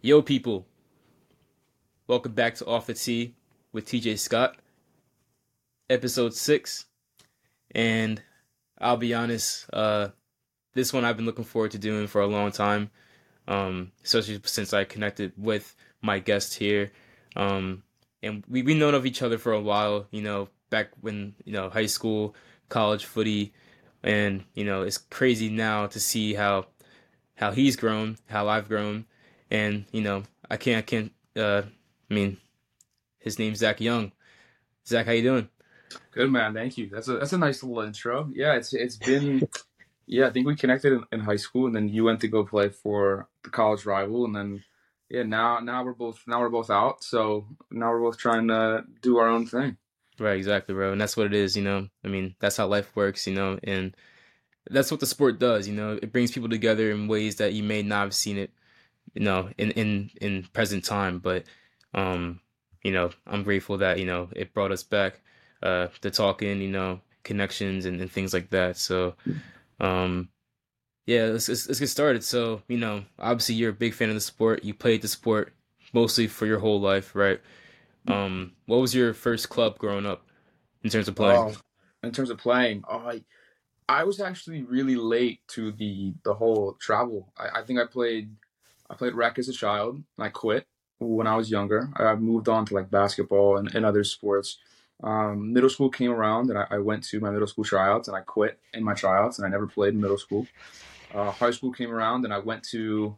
Yo, people. Welcome back to Off the T with TJ Scott, episode six. And I'll be honest, uh, this one I've been looking forward to doing for a long time, um, especially since I connected with my guest here. Um, and we, we've known of each other for a while, you know, back when, you know, high school, college footy. And, you know, it's crazy now to see how how he's grown, how I've grown, and you know, I can't, I can't. Uh, I mean, his name's Zach Young. Zach, how you doing? Good man, thank you. That's a that's a nice little intro. Yeah, it's it's been. yeah, I think we connected in, in high school, and then you went to go play for the college rival, and then yeah, now now we're both now we're both out, so now we're both trying to do our own thing. Right, exactly, bro, and that's what it is. You know, I mean, that's how life works. You know, and that's what the sport does. You know, it brings people together in ways that you may not have seen it, you know, in in in present time. But, um, you know, I'm grateful that you know it brought us back uh, to talking. You know, connections and, and things like that. So, um, yeah, let's, let's let's get started. So, you know, obviously you're a big fan of the sport. You played the sport mostly for your whole life, right? Um, what was your first club growing up in terms of playing? In terms of playing, oh, I, I was actually really late to the the whole travel. I, I think I played I played rec as a child and I quit when I was younger. I moved on to like basketball and, and other sports. Um, middle school came around and I, I, went to my middle school tryouts and I quit in my tryouts and I never played in middle school. Uh, high school came around and I went to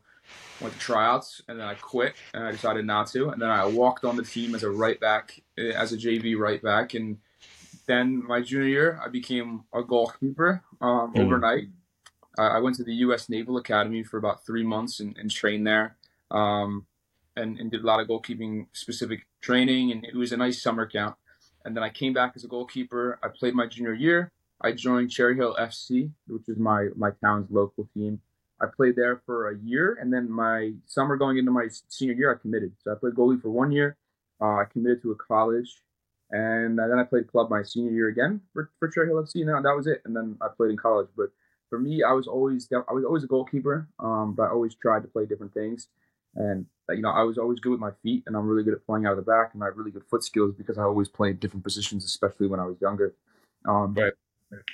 went to tryouts and then I quit and I decided not to and then I walked on the team as a right back as a JV right back and then my junior year, I became a goalkeeper um, mm. overnight. I went to the U.S. Naval Academy for about three months and, and trained there, um, and, and, did a lot of goalkeeping specific training. And it was a nice summer camp. And then I came back as a goalkeeper. I played my junior year. I joined Cherry Hill FC, which is my my town's local team. I played there for a year, and then my summer going into my senior year, I committed. So I played goalie for one year. Uh, I committed to a college and then I played club my senior year again for, for Cherry Hill FC. Now that was it. And then I played in college. But for me, I was always I was always a goalkeeper, um, but I always tried to play different things. And uh, you know, I was always good with my feet, and I'm really good at playing out of the back, and I have really good foot skills because I always played different positions, especially when I was younger. Um, right.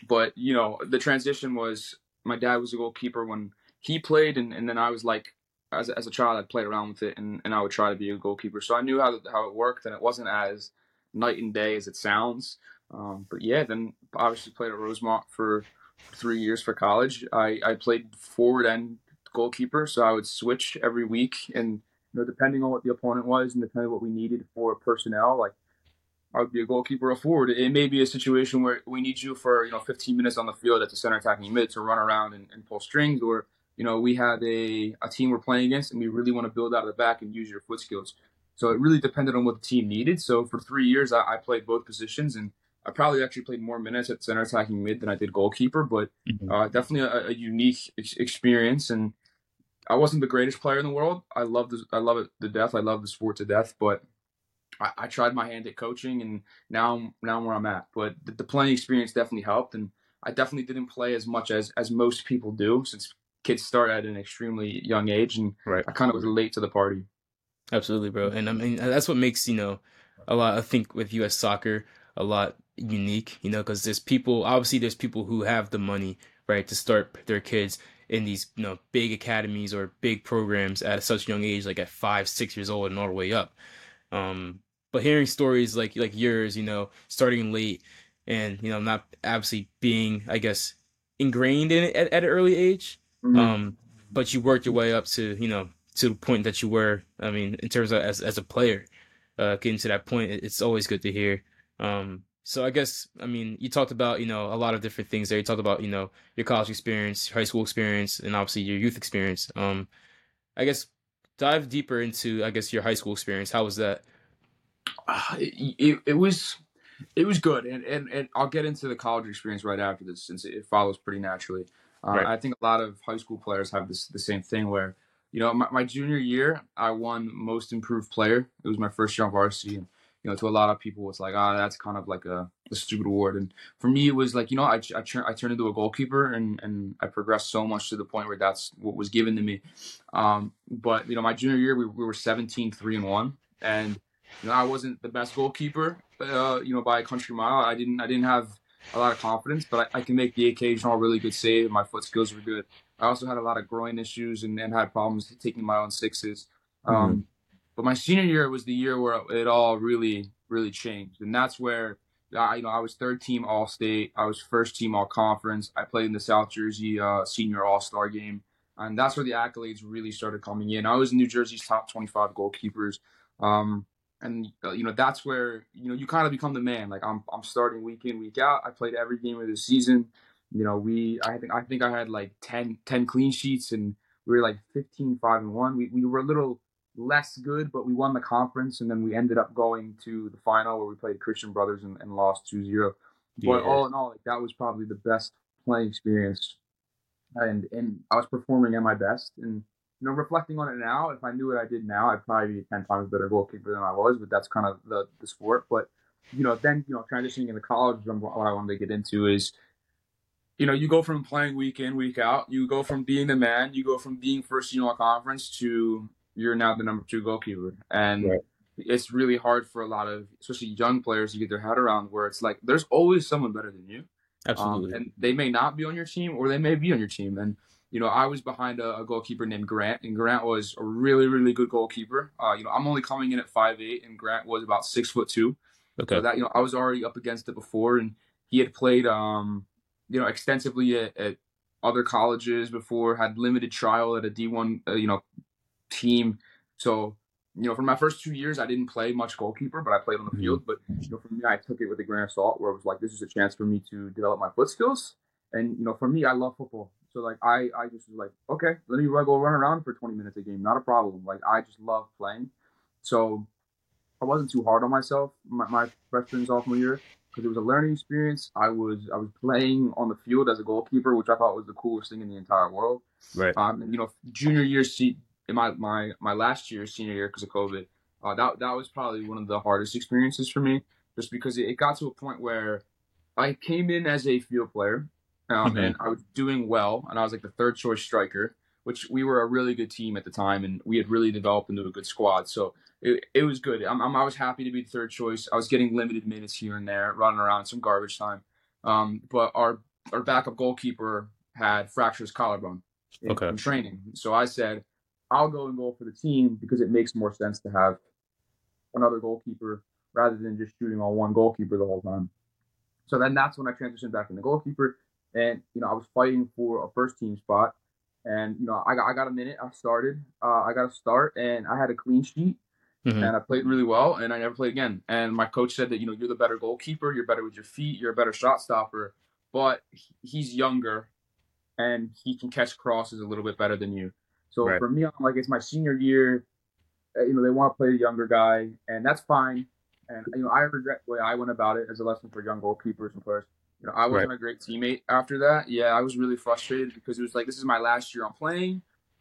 But you know, the transition was my dad was a goalkeeper when he played, and, and then I was like, as, as a child, I'd play around with it, and, and I would try to be a goalkeeper. So I knew how how it worked, and it wasn't as night and day as it sounds. Um, but yeah, then obviously played at Rosemont for three years for college. I, I played forward and goalkeeper, so I would switch every week, and you know, depending on what the opponent was and depending on what we needed for personnel, like I would be a goalkeeper or forward. It may be a situation where we need you for you know 15 minutes on the field at the center attacking mid to run around and, and pull strings, or you know we have a, a team we're playing against and we really want to build out of the back and use your foot skills. So it really depended on what the team needed. So for three years, I, I played both positions, and I probably actually played more minutes at center attacking mid than I did goalkeeper. But mm-hmm. uh, definitely a, a unique ex- experience, and I wasn't the greatest player in the world. I love the, I love it to death. I love the sport to death, but I, I tried my hand at coaching, and now I'm now I'm where I'm at. But the, the playing experience definitely helped, and I definitely didn't play as much as as most people do, since kids start at an extremely young age, and right. I kind of was late to the party. Absolutely, bro. And I mean, that's what makes, you know, a lot, I think, with US soccer, a lot unique, you know, because there's people, obviously, there's people who have the money, right, to start their kids in these, you know, big academies or big programs at such a young age, like at five, six years old and all the way up. Um, but hearing stories like like yours, you know, starting late and, you know, not obviously being, I guess, ingrained in it at, at an early age, mm-hmm. um, but you worked your way up to, you know, to the point that you were. I mean, in terms of as as a player, uh, getting to that point, it's always good to hear. Um, so I guess I mean you talked about you know a lot of different things there. You talked about you know your college experience, high school experience, and obviously your youth experience. Um, I guess dive deeper into I guess your high school experience. How was that? Uh, it, it was it was good, and, and and I'll get into the college experience right after this since it follows pretty naturally. Uh, right. I think a lot of high school players have this the same thing where you know, my, my, junior year, I won most improved player. It was my first year on varsity. And, you know, to a lot of people, it's like, ah, oh, that's kind of like a, a, stupid award. And for me, it was like, you know, I, I, I turned into a goalkeeper and, and I progressed so much to the point where that's what was given to me. Um, but, you know, my junior year, we, we were 17, 3 and 1. And, you know, I wasn't the best goalkeeper, uh, you know, by a country mile. I didn't, I didn't have a lot of confidence, but I, I can make the occasional really good save. My foot skills were good. I also had a lot of groin issues and, and had problems taking my own sixes. Um, mm-hmm. But my senior year was the year where it all really, really changed, and that's where I, you know, I was third team All State. I was first team All Conference. I played in the South Jersey uh, Senior All Star game, and that's where the accolades really started coming in. I was New Jersey's top 25 goalkeepers, um, and uh, you know that's where you know you kind of become the man. Like I'm, I'm starting week in, week out. I played every game of the season. You know, we, I think, I think I had like 10, 10 clean sheets, and we were like 15, five and one. We, we were a little less good, but we won the conference, and then we ended up going to the final where we played Christian Brothers and, and lost 2-0. Yeah. But all in all, like, that was probably the best playing experience, and and I was performing at my best. And you know, reflecting on it now, if I knew what I did now, I'd probably be ten times better goalkeeper than I was. But that's kind of the the sport. But you know, then you know, transitioning into college, what I wanted to get into is you know, you go from playing week in, week out. You go from being the man. You go from being first team all conference to you're now the number two goalkeeper, and right. it's really hard for a lot of, especially young players, to get their head around where it's like there's always someone better than you. Absolutely, um, and they may not be on your team, or they may be on your team. And you know, I was behind a, a goalkeeper named Grant, and Grant was a really, really good goalkeeper. Uh, you know, I'm only coming in at five eight, and Grant was about six foot two. Okay, so that you know, I was already up against it before, and he had played, um, you know, extensively at, at other colleges before, had limited trial at a D1, uh, you know, team. So, you know, for my first two years, I didn't play much goalkeeper, but I played on the mm-hmm. field. But, you know, for me, I took it with a grain of salt where it was like, this is a chance for me to develop my foot skills. And, you know, for me, I love football. So, like, I, I just was like, okay, let me go run around for 20 minutes a game. Not a problem. Like, I just love playing. So, I wasn't too hard on myself my, my freshman sophomore year because it was a learning experience. I was I was playing on the field as a goalkeeper, which I thought was the coolest thing in the entire world. Right. Um, and, you know, junior year, in my my my last year, senior year, because of COVID, uh, that that was probably one of the hardest experiences for me, just because it, it got to a point where I came in as a field player, um, mm-hmm. and I was doing well, and I was like the third choice striker, which we were a really good team at the time, and we had really developed into a good squad. So it, it was good. I'm, I'm, i was happy to be the third choice. I was getting limited minutes here and there, running around some garbage time. Um, but our our backup goalkeeper had fractured his collarbone in, okay. in training. So I said, I'll go and goal for the team because it makes more sense to have another goalkeeper rather than just shooting on one goalkeeper the whole time. So then that's when I transitioned back into goalkeeper, and you know I was fighting for a first team spot, and you know I got I got a minute. I started, uh, I got a start, and I had a clean sheet, mm-hmm. and I played really well, and I never played again. And my coach said that you know you're the better goalkeeper, you're better with your feet, you're a better shot stopper, but he's younger, and he can catch crosses a little bit better than you. So right. for me, I'm like, it's my senior year. Uh, you know, they want to play a younger guy, and that's fine. And you know, I regret the way I went about it as a lesson for young goalkeepers and players. You know, I wasn't right. a great teammate after that. Yeah, I was really frustrated because it was like, this is my last year I'm playing.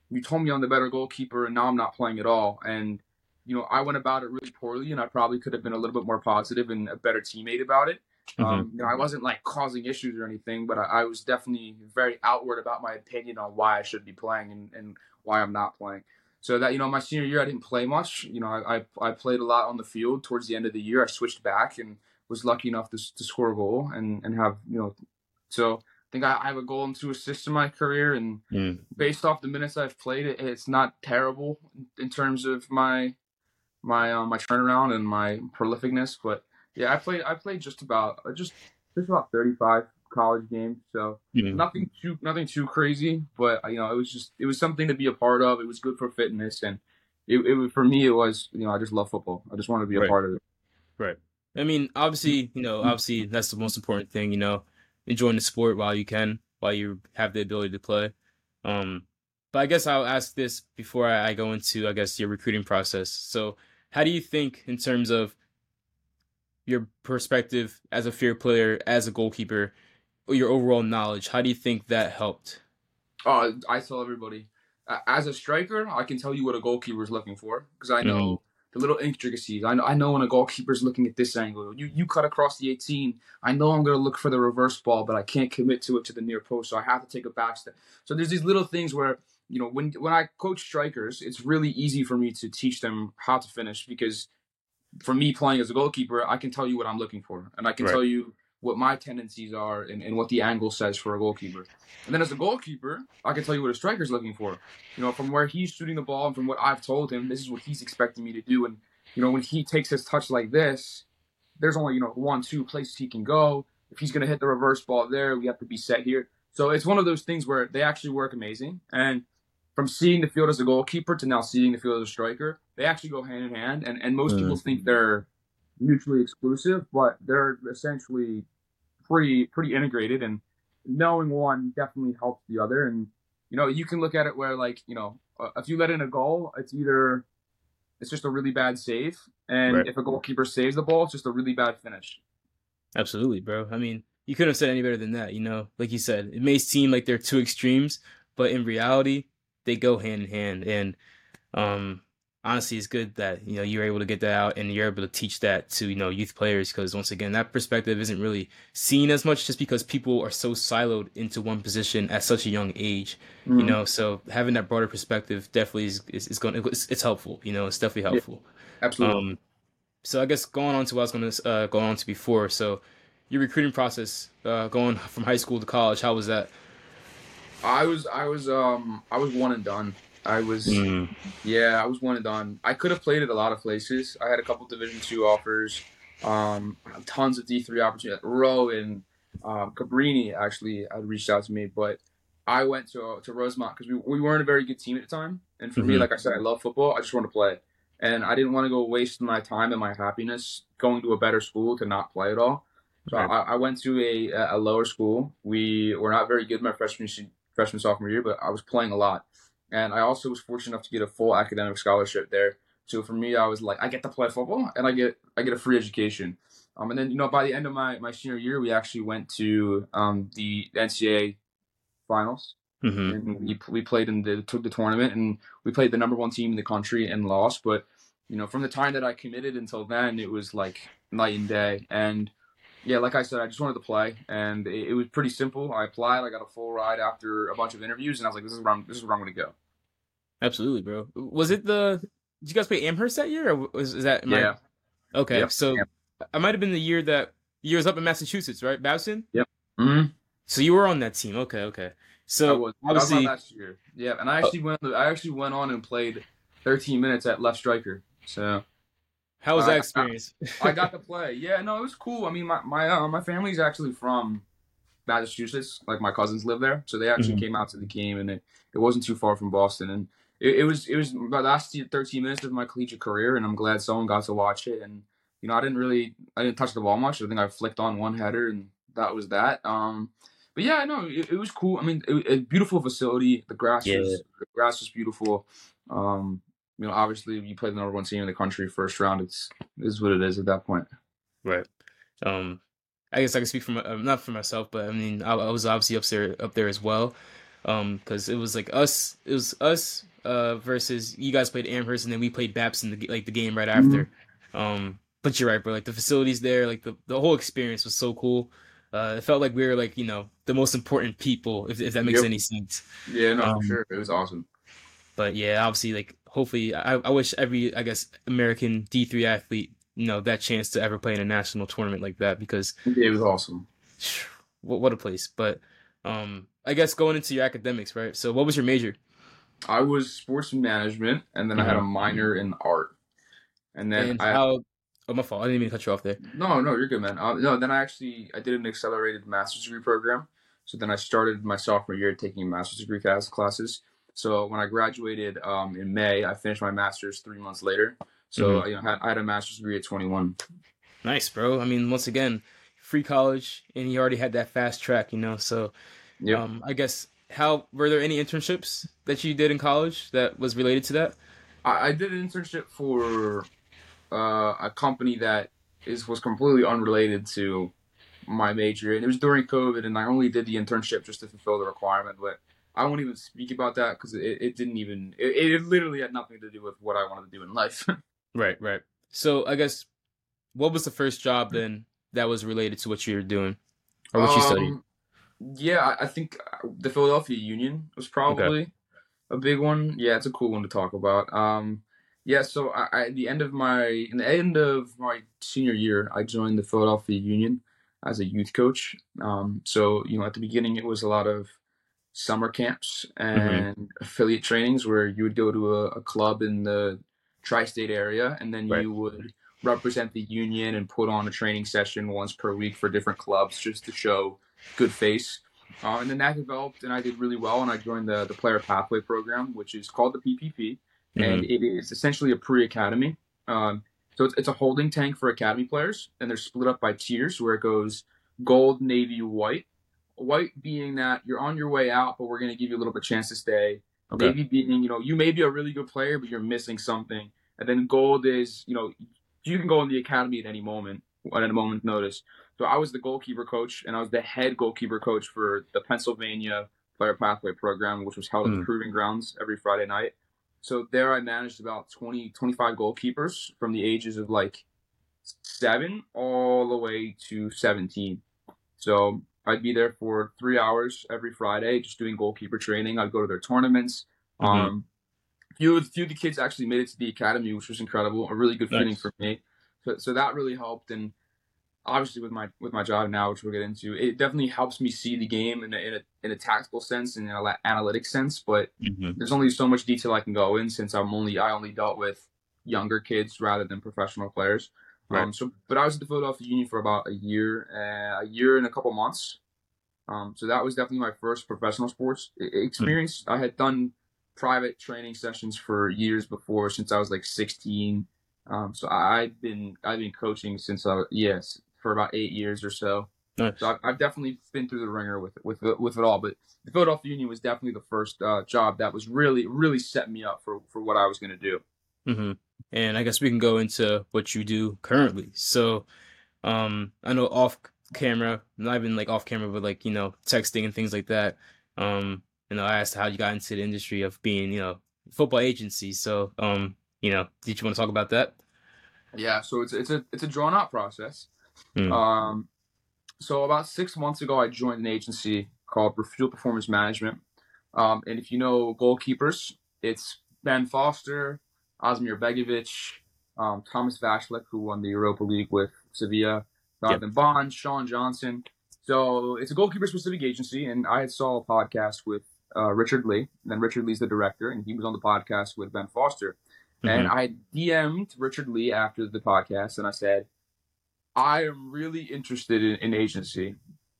You told me I'm the better goalkeeper, and now I'm not playing at all. And you know, I went about it really poorly, and I probably could have been a little bit more positive and a better teammate about it. Mm-hmm. Um, you know, I wasn't like causing issues or anything, but I, I, was definitely very outward about my opinion on why I should be playing and, and why I'm not playing. So that you know, my senior year I didn't play much. You know, I, I, I played a lot on the field. Towards the end of the year, I switched back and was lucky enough to, to score a goal and and have you know. So I think I, I have a goal and two assists in my career, and mm. based off the minutes I've played, it, it's not terrible in terms of my my uh, my turnaround and my prolificness. But yeah, I played I played just about just just about 35 college game. So mm-hmm. nothing too nothing too crazy, but you know it was just it was something to be a part of. It was good for fitness, and it, it for me it was you know I just love football. I just want to be a right. part of it. Right. I mean, obviously, you know, obviously that's the most important thing. You know, enjoying the sport while you can, while you have the ability to play. Um, but I guess I'll ask this before I go into, I guess, your recruiting process. So, how do you think, in terms of your perspective as a fair player, as a goalkeeper, your overall knowledge, how do you think that helped? Oh, I tell everybody, as a striker, I can tell you what a goalkeeper is looking for because I know mm-hmm. the little intricacies. I know, I know when a goalkeeper is looking at this angle. You you cut across the 18. I know I'm going to look for the reverse ball, but I can't commit to it to the near post, so I have to take a back step. So there's these little things where you know when when I coach strikers, it's really easy for me to teach them how to finish because for me playing as a goalkeeper, I can tell you what I'm looking for, and I can right. tell you what my tendencies are and, and what the angle says for a goalkeeper. And then as a goalkeeper, I can tell you what a striker's looking for. You know, from where he's shooting the ball and from what I've told him, this is what he's expecting me to do. And, you know, when he takes his touch like this, there's only, you know, one, two places he can go. If he's going to hit the reverse ball there, we have to be set here. So it's one of those things where they actually work amazing. And from seeing the field as a goalkeeper to now seeing the field as a striker, they actually go hand in hand. And, and most mm. people think they're mutually exclusive, but they're essentially pretty pretty integrated and knowing one definitely helps the other. And you know you can look at it where like you know uh, if you let in a goal it's either it's just a really bad save and right. if a goalkeeper saves the ball it's just a really bad finish. Absolutely bro. I mean you couldn't have said any better than that you know? Like you said it may seem like they're two extremes but in reality they go hand in hand. And um honestly it's good that you know you're able to get that out and you're able to teach that to you know youth players because once again that perspective isn't really seen as much just because people are so siloed into one position at such a young age mm-hmm. you know? So having that broader perspective definitely is is, is going it's, it's, helpful you know? It's definitely helpful. Yeah, absolutely. Um, so i guess going on to what i was going to uh, go on to before. So your recruiting process uh, going from high school to college how was that? I was i was um i was one and done I was, mm. yeah, I was one and done. I could have played at a lot of places. I had a couple Division two offers, um, tons of D three opportunities. Rowe and um, Cabrini actually had reached out to me, but I went to to Rosemont because we, we weren't a very good team at the time. And for mm-hmm. me, like I said, I love football. I just want to play, and I didn't want to go waste my time and my happiness going to a better school to not play at all. So right. I, I, went to a, a lower school. We were not very good my freshman freshman sophomore year, but I was playing a lot and I also was fortunate enough to get a full academic scholarship there. So for me, I was like, I get to play football and I get I get a free education. Um, and then you know by the end of my, my senior year, we actually went to um, the NCAA finals. Mm-hmm. And we, we played in the took the tournament and we played the number one team in the country and lost. But you know from the time that I committed until then, it was like night and day. And yeah, like I said, I just wanted to play, and it, it, was pretty simple. I applied, I got a full ride after a bunch of interviews, and I was like, "This is where I'm. This is where I'm going to go." Absolutely, bro. Was it the? Did you guys play Amherst that year, or was is that? Yeah. I, okay, yep. so yep. I might have been the year that year was up in Massachusetts, right, Babson? Yep. Mm-hmm. So you were on that team. Okay, okay. So I was, obviously, I was last year. Yeah, and I actually went. I actually went on and played 13 minutes at left striker. So how was that experience? I, I, got to play. Yeah, no, it was cool. I mean, my my uh, my family's actually from Massachusetts. Like my cousins live there, so they actually mm-hmm. came out to the game, and it, it wasn't too far from Boston. And it, it was it was my last 13 minutes of my collegiate career, and I'm glad someone got to watch it. And you know, I didn't really I didn't touch the ball much. I think I flicked on one header, and that was that. Um, but yeah, no, it, it was cool. I mean, it, a beautiful facility. The grass yeah. was the grass was beautiful. Um, you know, obviously you play the number one team in the country first round. It's is what it is at that point. Right. Um, I guess I can speak for my, uh, not for myself, but I mean, I, I, was obviously up there up there as well. Um, because it was like us, it was us uh versus you guys played Amherst and then we played Babson the like the game right after. Mm-hmm. Um, but you're right, bro. Like the facilities there, like the the whole experience was so cool. Uh, it felt like we were like you know the most important people, if if that makes yep. any sense. Yeah, no, um, for sure, it was awesome. But yeah, obviously, like hopefully, I, I wish every I guess American D three athlete you know that chance to ever play in a national tournament like that because it was awesome. What what a place! But um, I guess going into your academics, right? So, what was your major? I was sports management, and then mm-hmm. I had a mm-hmm. minor in art. And then and I, how? Oh, my fault. I didn't even cut you off there. No, no, you're good, man. Uh, no, then I actually I did an accelerated master's degree program. So then I started my sophomore year taking master's degree classes. So when I graduated um, in May, I finished my master's three months later. So mm-hmm. you know, I had a master's degree at 21. Nice, bro. I mean, once again, free college, and he already had that fast track, you know. So, yeah. Um, I guess how were there any internships that you did in college that was related to that? I, I did an internship for uh, a company that is was completely unrelated to my major, and it was during COVID, and I only did the internship just to fulfill the requirement, but I won't even speak about that because it, it didn't even it, it literally had nothing to do with what I wanted to do in life. Right, right. So I guess what was the first job then that was related to what you were doing or what you studied? Yeah, I- think uh, the Philadelphia Union was probably a big one. Yeah, it's a cool one to talk about. Um, yeah, so I, the end of my in the end of my senior year, I joined the Philadelphia Union as a youth coach. Um, so you know, at the beginning, it was a lot of summer camps and affiliate trainings where you would go to a, a club in the tri-state area, and then Right. you would represent the union and put on a training session once per week for different clubs just to show good face. Uh, and then that developed, and I did really well, and I joined the the Player Pathway Program, which is called the PPP, and Mhm. it is essentially a pre-academy. Um, so it's, it's a holding tank for academy players, and they're split up by tiers where it goes gold, navy, white. White being that you're on your way out, but we're going to give you a little bit chance to stay. Okay. Navy being, you know, you may be a really good player, but you're missing something. And then gold is, you know, you can go in the academy at any moment, at a moment's notice. So I was the goalkeeper coach, and I was the head goalkeeper coach for the Pennsylvania Player Pathway Program, which was held at Hmm. the Proving Grounds every Friday night. So there I managed about 20, 25 goalkeepers from the ages of like seven all the way to 17. So I'd be there for three hours every Friday, just doing goalkeeper training. I'd go to their tournaments. Mhm. Um, few, few of the kids actually made it to the academy, which was incredible. A really good feeling for me. So, so that really helped. And obviously, with my with my job now, which we'll get into, it definitely helps me see the game in a, in a, in a tactical sense and in an analytic sense. But Mhm. there's only so much detail I can go in since I'm only I only dealt with younger kids rather than professional players. Right. Um, so, but I was at the Philadelphia Union for about a year, uh, a year and a couple months. Um, so that was definitely my first professional sports experience. I had done private training sessions for years before, since I was like 16. Um, so I've been I've been coaching since I was, yes for about eight years or so. Nice. So I've, I've definitely been through the ringer with with with it all. But the Philadelphia Union was definitely the first uh, job that was really really set me up for for what I was going to do. hmm And I guess we can go into what you do currently. So, um, I know off camera, not even like off camera, but like, you know, texting and things like that. Um, you know, I asked how you got into the industry of being, you know, football agency. So, um, you know, did you want to talk about that? Yeah, so it's it's a it's a drawn out process. Mm. Um, so about six months ago, I joined an agency called Refuel Performance Management. Um, and if you know goalkeepers, it's Ben Foster, Asmir Begovic, um, Thomas Vaclik, who won the Europa League with Sevilla, Jonathan Bond, Sean Johnson. So it's a goalkeeper specific agency, and I had saw a podcast with uh, Richard Lee. And then Richard Lee's the director, and he was on the podcast with Ben Foster. And Mhm. I DM'd Richard Lee after the podcast, and I said, "I am really interested in, in agency,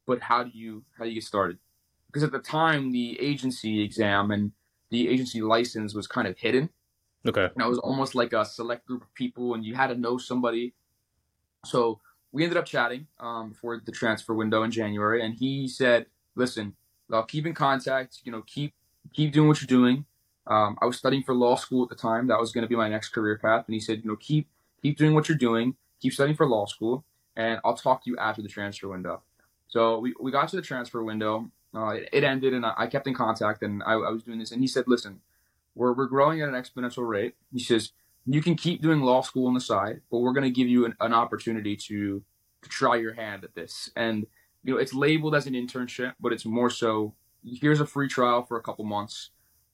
but how do you how do you get started?" Because at the time, the agency exam and the agency license was kind of hidden. Okay. And it was almost like a select group of people, and you had to know somebody. So we ended up chatting um, before the transfer window in January, and he said, "Listen, I'll keep in contact. You know, keep keep doing what you're doing." Um, I was studying for law school at the time. That was going to be my next career path, and he said, "You know, keep keep doing what you're doing. Keep studying for law school, and I'll talk to you after the transfer window." So we, we got to the transfer window. Uh, it, it ended, and I, I kept in contact, and I, I was doing this. And he said, "Listen, we're we're growing at an exponential rate." He says, "You can keep doing law school on the side, but we're going to give you an, an opportunity to to try your hand at this." And you know, it's labeled as an internship, but it's more so. Here's a free trial for a couple months,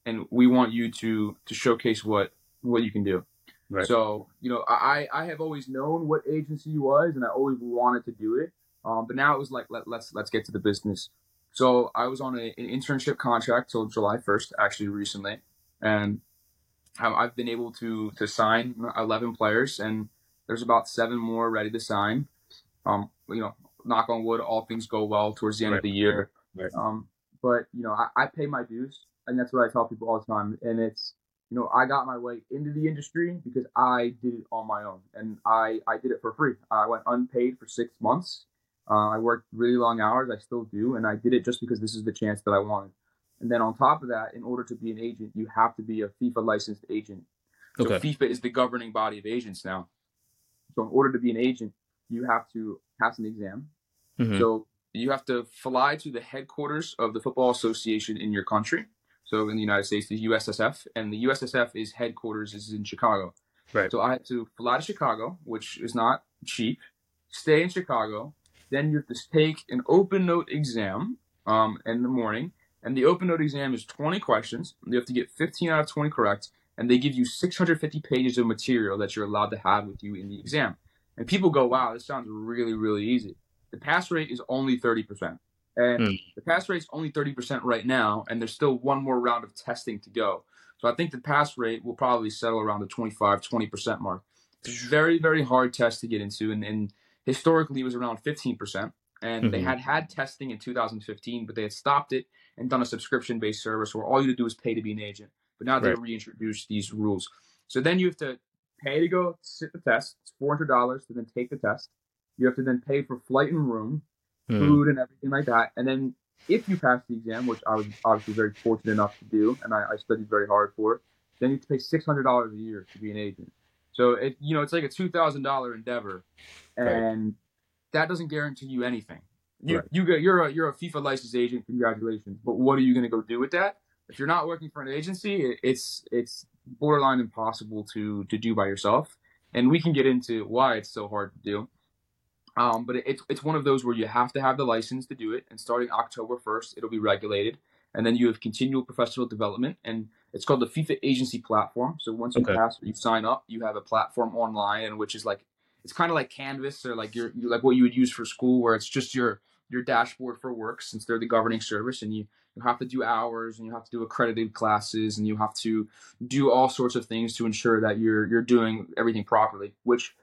and we want you to to showcase what what you can do. Right. So you know, I I have always known what agency was, and I always wanted to do it. Um, but now it was like let, let's let's get to the business. So I was on a, an internship contract till July first, actually recently, and I've been able to to sign eleven players, and there's about seven more ready to sign. Um, you know, knock on wood, all things go well towards the end Right. of the year. Right. Um, but you know, I, I pay my dues, and that's what I tell people all the time. And it's you know, I got my way into the industry because I did it on my own, and I I did it for free. I went unpaid for six months. Uh, I worked really long hours. I still do, and I did it just because this is the chance that I wanted. And then on top of that, in order to be an agent, you have to be a FIFA licensed agent. So Okay. FIFA is the governing body of agents now. So in order to be an agent, you have to pass an exam. Mhm. So you have to fly to the headquarters of the Football Association in your country. So in the United States, the USSF, and the USSF is headquarters is in Chicago. Right. So I had to fly to Chicago, which is not cheap. Stay in Chicago. Then you have to take an open note exam um, in the morning. And the open note exam is 20 questions. You have to get 15 out of 20 correct. And they give you 650 pages of material that you're allowed to have with you in the exam. And people go, wow, this sounds really, really easy. The pass rate is only 30%. And Hmm. the pass rate's only 30% right now, and there's still one more round of testing to go. So I think the pass rate will probably settle around the 25, 20% mark. It's a very, very hard test to get into, and, and historically it was around 15%. And they Mhm. had had testing in 2015, but they had stopped it and done a subscription based service where all you had to do is pay to be an agent. But now they Right. reintroduced these rules. So then you have to pay to go sit the test. It's $400 to then take the test. You have to then pay for flight and room Hmm. food and everything like that. And then if you pass the exam, which I was obviously very fortunate enough to do, and I, I studied very hard for, then you have to pay six hundred dollars a year to be an agent. So it you know it's like a two thousand dollar endeavor, and that doesn't guarantee you anything. You Right. you get you're a you're a FIFA licensed agent. Congratulations, but what are you going to go do with that? If you're not working for an agency, it, it's it's borderline impossible to to do by yourself. And we can get into why it's so hard to do. Um, but it, it's it's one of those where you have to have the license to do it, and starting October first, it'll be regulated, and then you have continual professional development, and it's called the FIFA Agency Platform. So once you Okay. pass, you sign up, you have a platform online, and which is like it's kind of like Canvas or like your like what you would use for school, where it's just your your dashboard for work, since they're the governing service, and you you have to do hours, and you have to do accredited classes, and you have to do all sorts of things to ensure that you're you're doing everything properly, which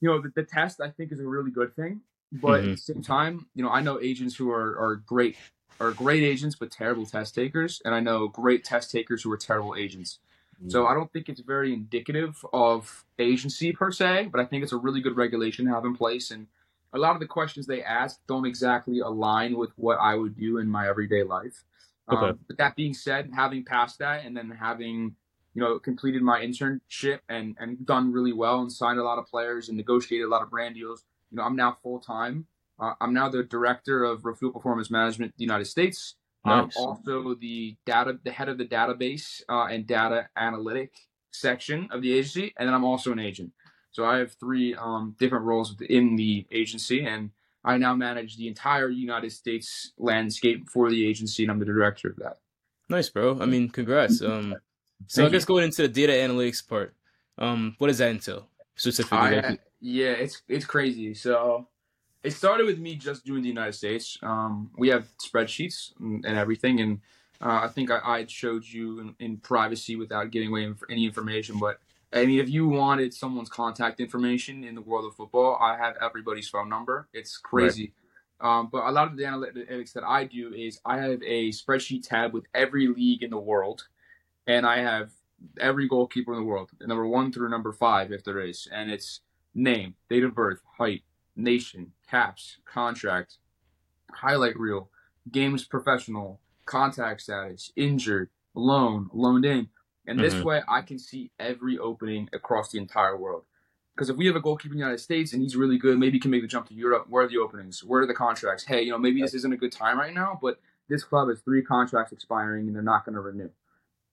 you know, the, the test I think is a really good thing. But at Mhm. the same time, you know, I know agents who are, are great are great agents but terrible test takers, and I know great test takers who are terrible agents. So I don't think it's very indicative of agency per se, but I think it's a really good regulation to have in place. And a lot of the questions they ask don't exactly align with what I would do in my everyday life. Okay. Um, but that being said, having passed that and then having you know completed my internship and and done really well and signed a lot of players and negotiated a lot of brand deals, you know I'm now full time. Uh, I'm now the director of Refuel Performance Management, the United States. I'm also the data, the head of the database uh, and data analytic section of the agency, and then I'm also an agent. So I have three um, different roles within the agency, and I now manage the entire United States landscape for the agency, and I'm the director of that. Nice, bro. I mean, congrats. Um, so Thank I guess going into the data analytics part, um, what does that entail specifically? I, Like, yeah, it's it's crazy. So it started with me just doing the United States. Um, we have spreadsheets and, and everything, and uh, I think I, I showed you in, in privacy without giving away inf- any information. But I mean, if you wanted someone's contact information in the world of football, I have everybody's phone number. It's crazy. Um, but a lot of the analytics that I do is I have a spreadsheet tab with every league in the world, and I have every goalkeeper in the world, number one through number five, if there is, and it's name, date of birth, height, nation, caps, contract, highlight reel, games professional, contact status, injured, loan, loaned in. And this Mhm. way I can see every opening across the entire world. Because if we have a goalkeeper in the United States and he's really good, maybe he can make the jump to Europe. Where are the openings? Where are the contracts? Hey, you know, maybe this isn't a good time right now, but this club has three contracts expiring and they're not going to renew.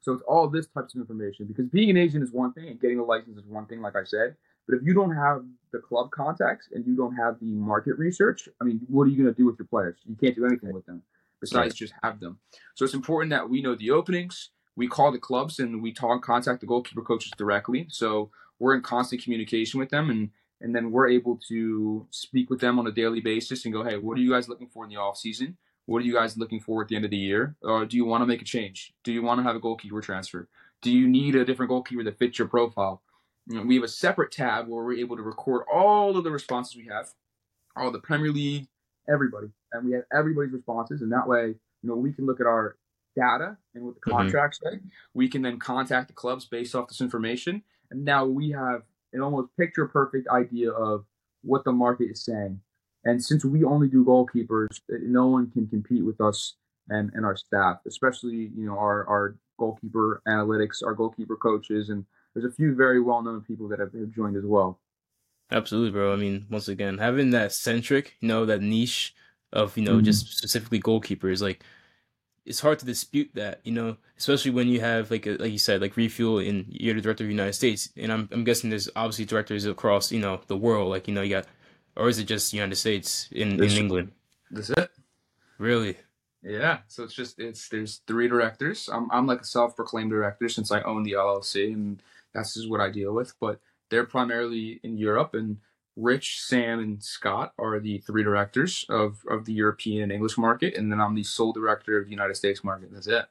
So it's all this types of information because being an agent is one thing and getting a license is one thing, like I said. But if you don't have the club contacts and you don't have the market research, I mean, what are you going to do with your players? You can't do anything with them besides Right. just have them. So it's important that we know the openings. We call the clubs and we talk, contact the goalkeeper coaches directly. So we're in constant communication with them and and then we're able to speak with them on a daily basis and go, hey, what are you guys looking for in the off season? What are you guys looking for at the end of the year? Or do you want to make a change? Do you want to have a goalkeeper transfer? Do you need a different goalkeeper that fits your profile? You know, we have a separate tab where we're able to record all of the responses we have, all the Premier League, everybody, and we have everybody's responses, and that way, you know, we can look at our data and what the Mhm. contracts say. We can then contact the clubs based off this information, and now we have an almost picture perfect idea of what the market is saying. And since we only do goalkeepers, eh, no one can compete with us and, and our staff, especially you know our, our goalkeeper analytics, our goalkeeper coaches, and there's a few very well known people that have, have joined as well. Absolutely, bro. I mean, once again, having that centric, you know, that niche of, you know, Mhm. just specifically goalkeepers, like it's hard to dispute that, you know, especially when you have like a, like you said, like refuel and you're the director of the United States, and I'm I'm guessing there's obviously directors across you know the world, like you know you got, or is it just United States in in England? That's it. Really? Yeah. So it's just it's there's three directors. I'm I'm like a self-proclaimed director since I own the LLC, and that's just what I deal with. But they're primarily in Europe, and Rich, Sam, and Scott are the three directors of, of the European and English market, and then I'm the sole director of the United States market. That's it.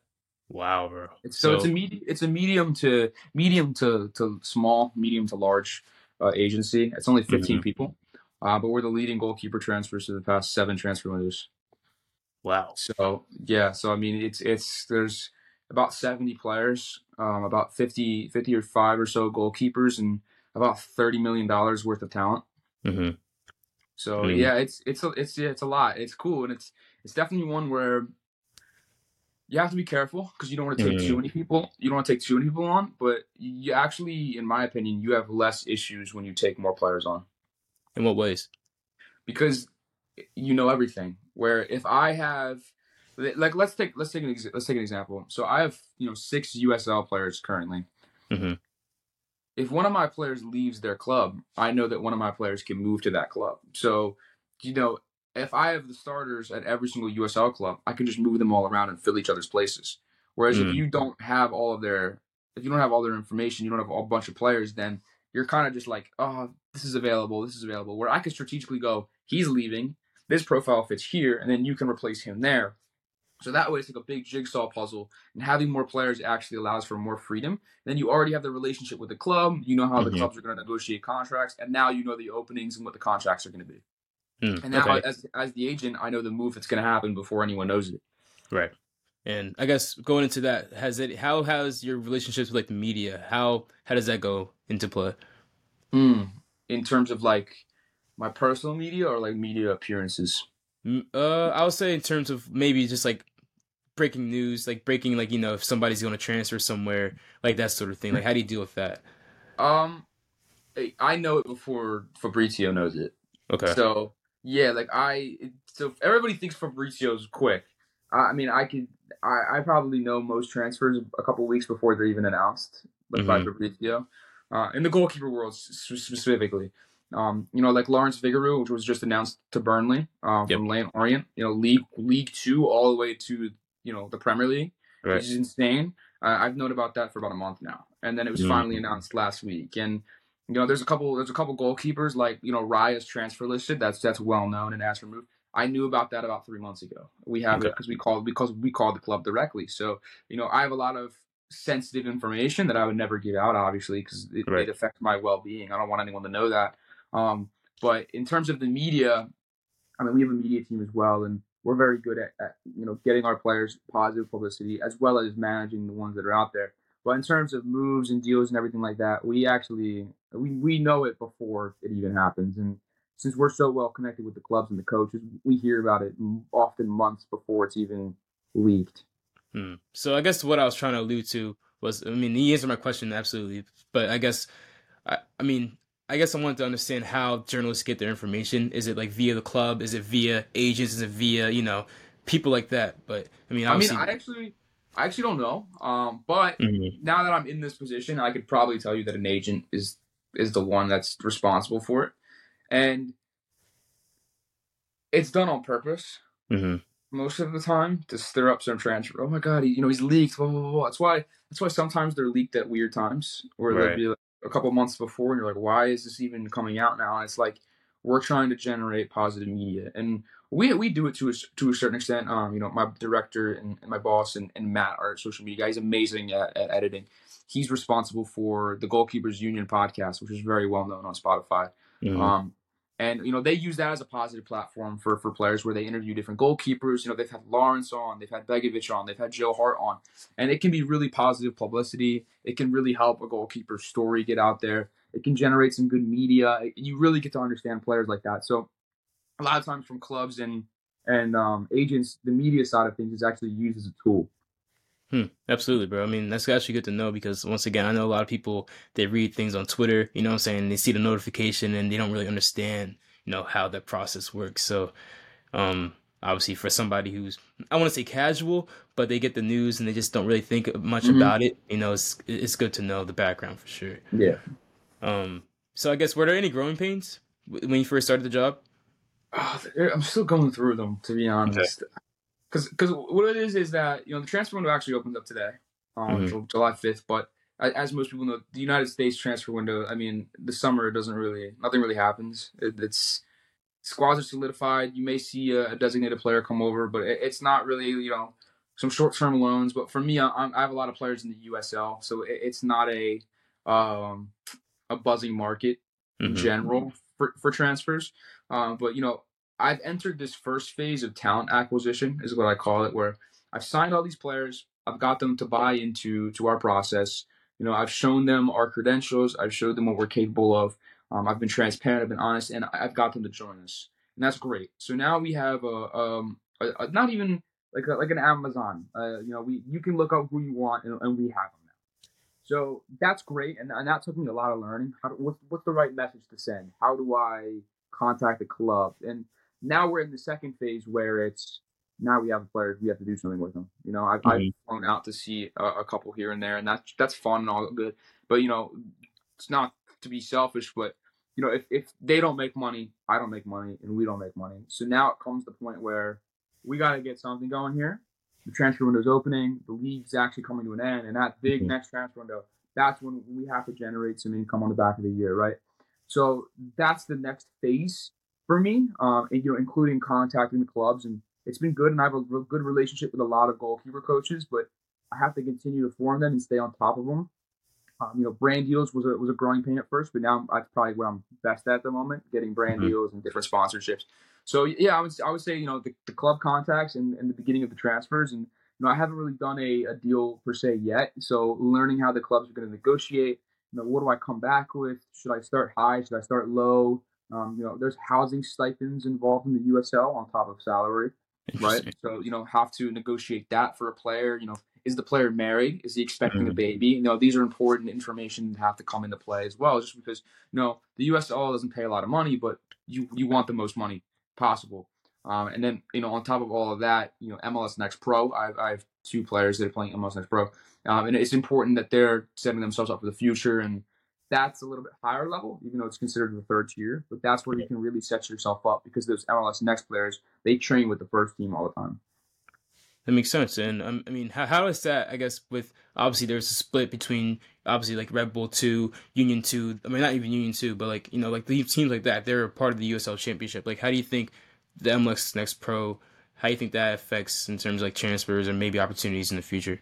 Wow, bro. It's, so, so, it's a medium, it's a medium to medium to, to small, medium to large uh, agency. It's only 15 mm-hmm. people, uh, but we're the leading goalkeeper transfers for the past seven transfer windows. Wow. So yeah, so I mean, it's it's there's about 70 players, um, about 50 50 or five or so goalkeepers, and about 30 million dollars worth of talent. Mm-hmm. So mm-hmm. yeah, it's it's a, it's yeah, it's a lot. It's cool, and it's it's definitely one where you have to be careful because you don't want to take mm-hmm. too many people. You don't want to take too many people on, but you actually, in my opinion, you have less issues when you take more players on. In what ways? Because you know everything. Where if I have like let's take let's take an ex- let's take an example. So I have you know six USL players currently. Mm-hmm if one of my players leaves their club, I know that one of my players can move to that club. So, you know, if I have the starters at every single USL club, I can just move them all around and fill each other's places. Whereas mm. if you don't have all of their, if you don't have all their information, you don't have a bunch of players, then you're kind of just like, oh, this is available, this is available. Where I can strategically go, he's leaving, this profile fits here, and then you can replace him there. So that way, it's like a big jigsaw puzzle, and having more players actually allows for more freedom. Then you already have the relationship with the club. You know how mm-hmm. the clubs are going to negotiate contracts, and now you know the openings and what the contracts are going to be. Mm, and now, okay. as as the agent, I know the move that's going to happen before anyone knows it. Right. And I guess going into that, has it? How has your relationships with like the media? How how does that go into play? Mm, in terms of like my personal media or like media appearances. Uh, I would say in terms of maybe just like breaking news, like breaking like you know if somebody's going to transfer somewhere, like that sort of thing. Like how do you deal with that? Um, I know it before Fabrizio knows it. Okay. So yeah, like I so everybody thinks Fabrizio's quick. I, I mean, I could I, I probably know most transfers a couple weeks before they're even announced, like mm-hmm. by Fabrizio. Uh, in the goalkeeper world specifically, um, you know, like Lawrence Vigouroux, which was just announced to Burnley uh, yep. from Leyton Orient. You know, League League Two all the way to you know the Premier League, right. which is insane. Uh, I've known about that for about a month now, and then it was mm-hmm. finally announced last week. And you know, there's a couple there's a couple goalkeepers like you know Raya's transfer listed. That's that's well known and as removed. I knew about that about three months ago. We have okay. it because we called because we called the club directly. So you know, I have a lot of sensitive information that I would never give out, obviously, because it, right. it affects my well being. I don't want anyone to know that. Um, but in terms of the media, I mean, we have a media team as well, and we're very good at, at, you know getting our players positive publicity as well as managing the ones that are out there. But in terms of moves and deals and everything like that, we actually we, we know it before it even happens. And since we're so well connected with the clubs and the coaches, we hear about it often months before it's even leaked. Hmm. So I guess what I was trying to allude to was, I mean, he answered my question absolutely, but I guess, I, I mean, I guess I wanted to understand how journalists get their information. Is it like via the club? Is it via agents? Is it via you know people like that? But I mean, I mean, I actually, I actually don't know. Um, but mm-hmm. now that I'm in this position, I could probably tell you that an agent is is the one that's responsible for it, and it's done on purpose. Mm-hmm. Most of the time to stir up some transfer. Oh my god, he, you know he's leaked. Blah, blah, blah. That's why. That's why sometimes they're leaked at weird times, where right. they'll be like, a couple months before and you're like why is this even coming out now and it's like we're trying to generate positive media and we we do it to a, to a certain extent um you know my director and, and my boss and, and matt our social media guy he's amazing at, at editing he's responsible for the goalkeepers union podcast which is very well known on spotify mm-hmm. um and you know they use that as a positive platform for for players where they interview different goalkeepers. You know they've had Lawrence on, they've had Begovic on, they've had Joe Hart on, and it can be really positive publicity. It can really help a goalkeeper's story get out there. It can generate some good media. You really get to understand players like that. So a lot of times from clubs and and um, agents, the media side of things is actually used as a tool. Hmm, absolutely, bro. I mean, that's actually good to know because once again, I know a lot of people they read things on Twitter, you know what I'm saying? They see the notification and they don't really understand, you know, how that process works. So, um, obviously for somebody who's I want to say casual, but they get the news and they just don't really think much mm-hmm. about it. You know, it's it's good to know the background for sure. Yeah. Um. So I guess were there any growing pains when you first started the job? Oh, I'm still going through them to be honest. Okay. Because because what it is is that you know the transfer window actually opens up today, um, mm-hmm. July 5th, but as most people know, the United States transfer window. I mean, the summer it doesn't really nothing really happens. It, it's squads are solidified. You may see a, a designated player come over, but it, it's not really you know some short term loans. But for me, I, I, have a lot of players in the USL, so it, it's not a um, a buzzing market in mm-hmm. general for, for transfers. Um, but you know, I've entered this first phase of talent acquisition, is what I call it, where I've signed all these players. I've got them to buy into to our process. You know, I've shown them our credentials. I've showed them what we're capable of. Um, I've been transparent. I've been honest, and I've got them to join us, and that's great. So now we have a, um, a, a not even like a, like an Amazon. Uh, you know, we you can look up who you want, and, and we have them now. So that's great, and, and that took me a lot of learning. How what's, what's the right message to send? How do I contact the club? And now we're in the second phase where it's now we have players we have to do something with them. You know, I've, mm-hmm. I've flown out to see a, a, couple here and there, and that's that's fun and all good. But you know, it's not to be selfish, but you know, if if they don't make money, I don't make money, and we don't make money. So now it comes to the point where we got to get something going here. The transfer window is opening. The league's actually coming to an end, and that big mm-hmm. next transfer window, that's when we have to generate some income on the back of the year, right? So that's the next phase for me, um, and, you know, including contacting the clubs and it's been good, and I have a good relationship with a lot of goalkeeper coaches, but I have to continue to form them and stay on top of them. Um, you know, brand deals was a was a growing pain at first, but now that's probably what I'm best at the moment, getting brand mm-hmm. deals and different sponsorships. So yeah, I would I would say you know the, the club contacts and, and the beginning of the transfers, and you know I haven't really done a, a deal per se yet. So learning how the clubs are going to negotiate. You know, what do I come back with? Should I start high? Should I start low? Um, you know, there's housing stipends involved in the USL on top of salary right? So you know, have to negotiate that for a player. You know, is the player married? Is he expecting mm-hmm. a baby? You know, these are important information that have to come into play as well. Just because you know the USL doesn't pay a lot of money, but you you want the most money possible. Um, and then you know, on top of all of that, you know, MLS Next Pro. I, I have two players that are playing MLS Next Pro, um, and it's important that they're setting themselves up for the future and that's a little bit higher level, even though it's considered the third tier. But that's where you can really set yourself up because those MLS next players they train with the first team all the time. That makes sense, and um, I mean, how, how is that? I guess with obviously there's a split between obviously like Red Bull two, Union two. I mean, not even Union two, but like you know, like the teams like that, they're part of the USL Championship. Like, how do you think the MLS Next Pro? How do you think that affects in terms of like transfers and maybe opportunities in the future?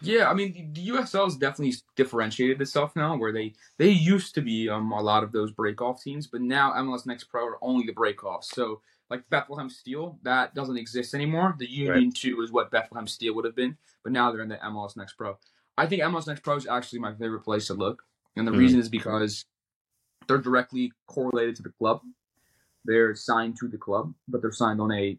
Yeah, I mean the USL has definitely differentiated itself now, where they they used to be um, a lot of those breakoff teams, but now MLS Next Pro are only the breakoffs. So like Bethlehem Steel, that doesn't exist anymore. The Union right. Two is what Bethlehem Steel would have been, but now they're in the MLS Next Pro. I think MLS Next Pro is actually my favorite place to look, and the mm reason is because they're directly correlated to the club. They're signed to the club, but they're signed on a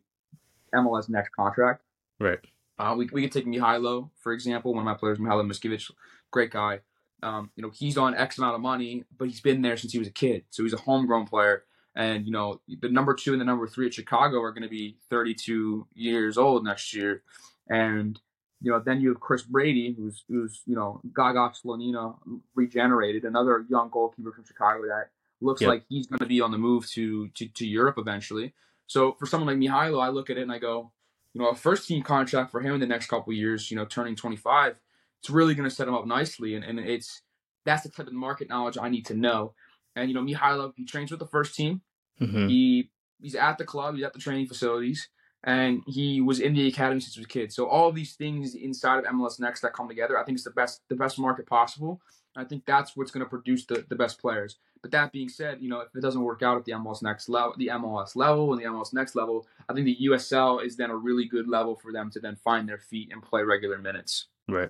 MLS Next contract. Right. Uh, we, we could take Mihailo, for example, one of my players, Mihailo Miskiewicz, great guy. Um, you know, he's on X amount of money, but he's been there since he was a kid. So he's a homegrown player. And, you know, the number two and the number three at Chicago are going to be 32 years old next year. And, you know, then you have Chris Brady, who's, who's you know, Gaga Slonina regenerated, another young goalkeeper from Chicago that looks yep. like he's going to be on the move to, to, to Europe eventually. So for someone like Mihailo, I look at it and I go, you know, a first team contract for him in the next couple years, you know, turning 25, it's really going to set him up nicely. And, and it's that's the type of market knowledge I need to know. And, you know, Mihailo, he trains with the first team. Mm-hmm. He He's at the club, he's at the training facilities, and he was in the academy since he was a kid. So all these things inside of MLS Next that come together, I think it's the best the best market possible. I think that's what's going to produce the, the best players. But that being said, you know, if it doesn't work out at the MLS next level, the MLS level and the MLS next level, I think the USL is then a really good level for them to then find their feet and play regular minutes. Right.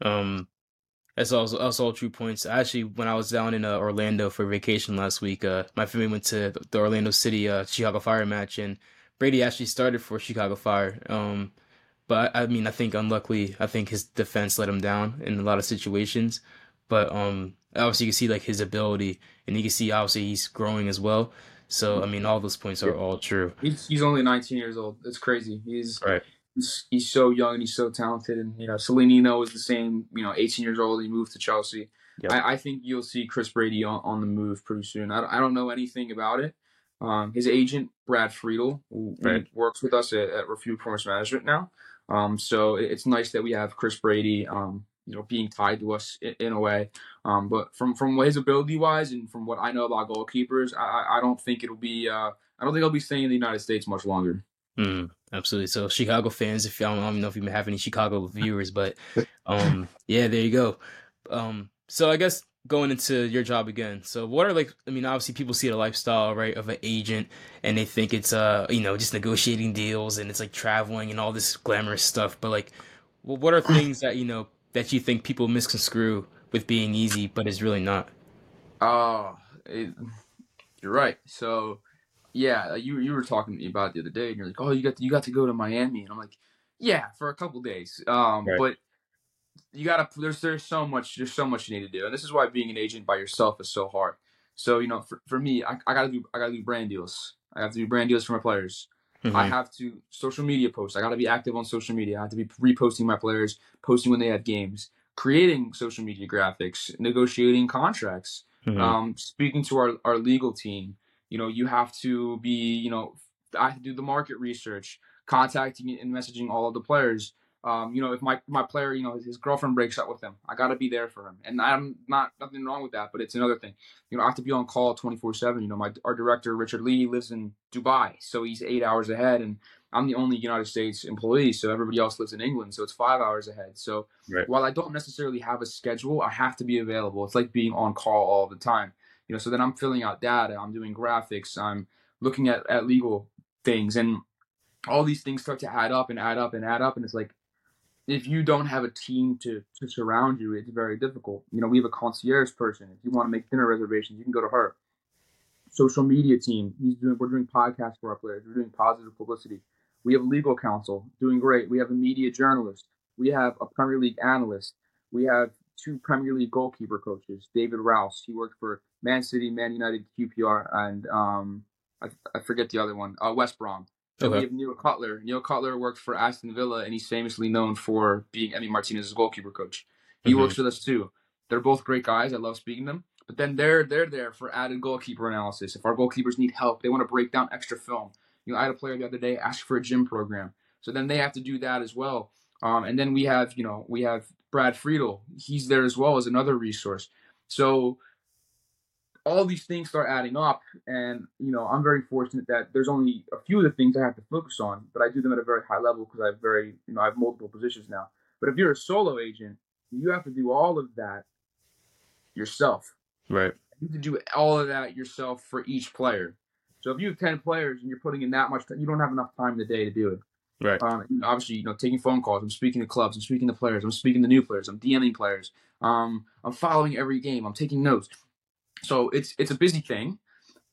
Um, that's also that's all true points. Actually, when I was down in uh, Orlando for vacation last week, uh, my family went to the Orlando City uh, Chicago Fire match, and Brady actually started for Chicago Fire. Um, but I mean, I think unluckily, I think his defense let him down in a lot of situations. But um, obviously, you can see like his ability, and you can see obviously he's growing as well. So I mean, all those points are all true. He's he's only 19 years old. It's crazy. He's right. He's, he's so young and he's so talented. And you know, Slonina is the same. You know, 18 years old. He moved to Chelsea. Yep. I, I, think you'll see Chris Brady on, on the move pretty soon. I, I don't know anything about it. Um, his agent Brad Friedel right. works with us at, at Refuel Performance Management now. Um, so it's nice that we have Chris Brady, um, you know, being tied to us in, in a way. Um, but from from his ability wise and from what I know about goalkeepers, I, I don't think it'll be. Uh, I don't think I'll be staying in the United States much longer. Mm, absolutely. So Chicago fans, if y'all I don't know if you have any Chicago viewers, but um, yeah, there you go. Um, so I guess going into your job again. So what are like I mean obviously people see the lifestyle, right, of an agent and they think it's uh, you know, just negotiating deals and it's like traveling and all this glamorous stuff, but like well, what are things that, you know, that you think people misconstrue with being easy but is really not? Oh, it, you're right. So yeah, you you were talking to me about the other day and you're like, "Oh, you got to, you got to go to Miami." And I'm like, "Yeah, for a couple days." Um, right. but you gotta there's there's so much there's so much you need to do and this is why being an agent by yourself is so hard so you know for, for me I, I gotta do i gotta do brand deals i have to do brand deals for my players mm-hmm. i have to social media posts i gotta be active on social media i have to be reposting my players posting when they have games creating social media graphics negotiating contracts mm-hmm. um, speaking to our, our legal team you know you have to be you know i have to do the market research contacting and messaging all of the players um, you know, if my my player, you know, his, his girlfriend breaks up with him, I got to be there for him, and I'm not nothing wrong with that, but it's another thing. You know, I have to be on call 24 seven. You know, my our director Richard Lee lives in Dubai, so he's eight hours ahead, and I'm the only United States employee, so everybody else lives in England, so it's five hours ahead. So right. while I don't necessarily have a schedule, I have to be available. It's like being on call all the time. You know, so then I'm filling out data, I'm doing graphics, I'm looking at, at legal things, and all these things start to add up and add up and add up, and it's like if you don't have a team to, to surround you, it's very difficult. You know, we have a concierge person. If you want to make dinner reservations, you can go to her. Social media team. He's doing. We're doing podcasts for our players. We're doing positive publicity. We have legal counsel, doing great. We have a media journalist. We have a Premier League analyst. We have two Premier League goalkeeper coaches. David Rouse. He worked for Man City, Man United, QPR, and um, I, I forget the other one. Uh, West Brom. Okay. we have Neil Cutler. Neil Cutler worked for Aston Villa, and he's famously known for being Emi Martinez's goalkeeper coach. He mm-hmm. works with us too. They're both great guys. I love speaking to them. But then they're they're there for added goalkeeper analysis. If our goalkeepers need help, they want to break down extra film. You know, I had a player the other day ask for a gym program, so then they have to do that as well. Um, and then we have you know we have Brad Friedel. He's there as well as another resource. So all these things start adding up and you know i'm very fortunate that there's only a few of the things i have to focus on but i do them at a very high level because i have very you know i have multiple positions now. But if you're a solo agent you have to do all of that yourself. Right. You have to do all of that yourself for each player. So if you have 10 players and you're putting in that much time you don't have enough time in the day to do it. Right. Um, obviously you know taking phone calls i'm speaking to clubs i'm speaking to players i'm speaking to new players i'm dming players um, i'm following every game i'm taking notes so it's it's a busy thing,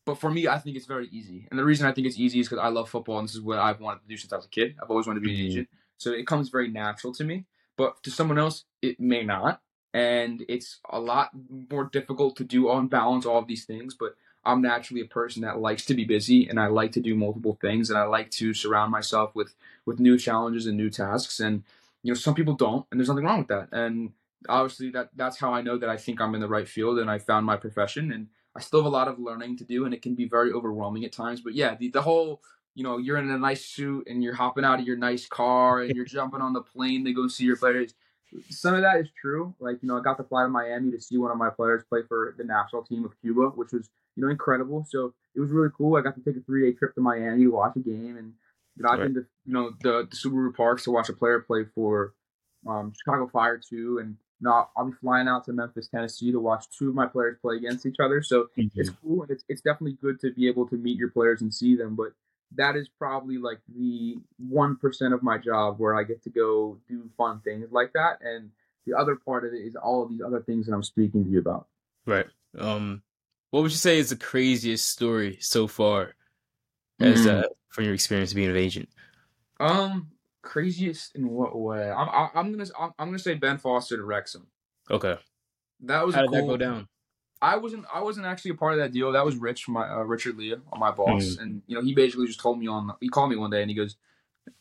but for me, I think it's very easy. And the reason I think it's easy is because I love football, and this is what I've wanted to do since I was a kid. I've always wanted to be an mm-hmm. agent, so it comes very natural to me. But to someone else, it may not, and it's a lot more difficult to do on balance all of these things. But I'm naturally a person that likes to be busy, and I like to do multiple things, and I like to surround myself with with new challenges and new tasks. And you know, some people don't, and there's nothing wrong with that. And obviously that that's how I know that I think I'm in the right field and I found my profession and I still have a lot of learning to do and it can be very overwhelming at times. But yeah, the, the whole you know, you're in a nice suit and you're hopping out of your nice car and you're jumping on the plane to go see your players. Some of that is true. Like, you know, I got to fly to Miami to see one of my players play for the national team of Cuba, which was, you know, incredible. So it was really cool. I got to take a three day trip to Miami to watch a game and you know, I've been to you know the, the Subaru Parks to watch a player play for um, Chicago Fire too, and not I'll be flying out to Memphis, Tennessee to watch two of my players play against each other. So mm-hmm. it's cool and it's it's definitely good to be able to meet your players and see them. But that is probably like the one percent of my job where I get to go do fun things like that. And the other part of it is all of these other things that I'm speaking to you about. Right. Um what would you say is the craziest story so far as mm-hmm. uh, from your experience being an agent? Um Craziest in what way? I'm I'm gonna I'm, gonna say Ben Foster to Wrexham. Okay. That was how did cool, that go down? I wasn't I wasn't actually a part of that deal. That was Rich, my uh, Richard Leah, my boss, Mm. and you know he basically just told me on he called me one day and he goes,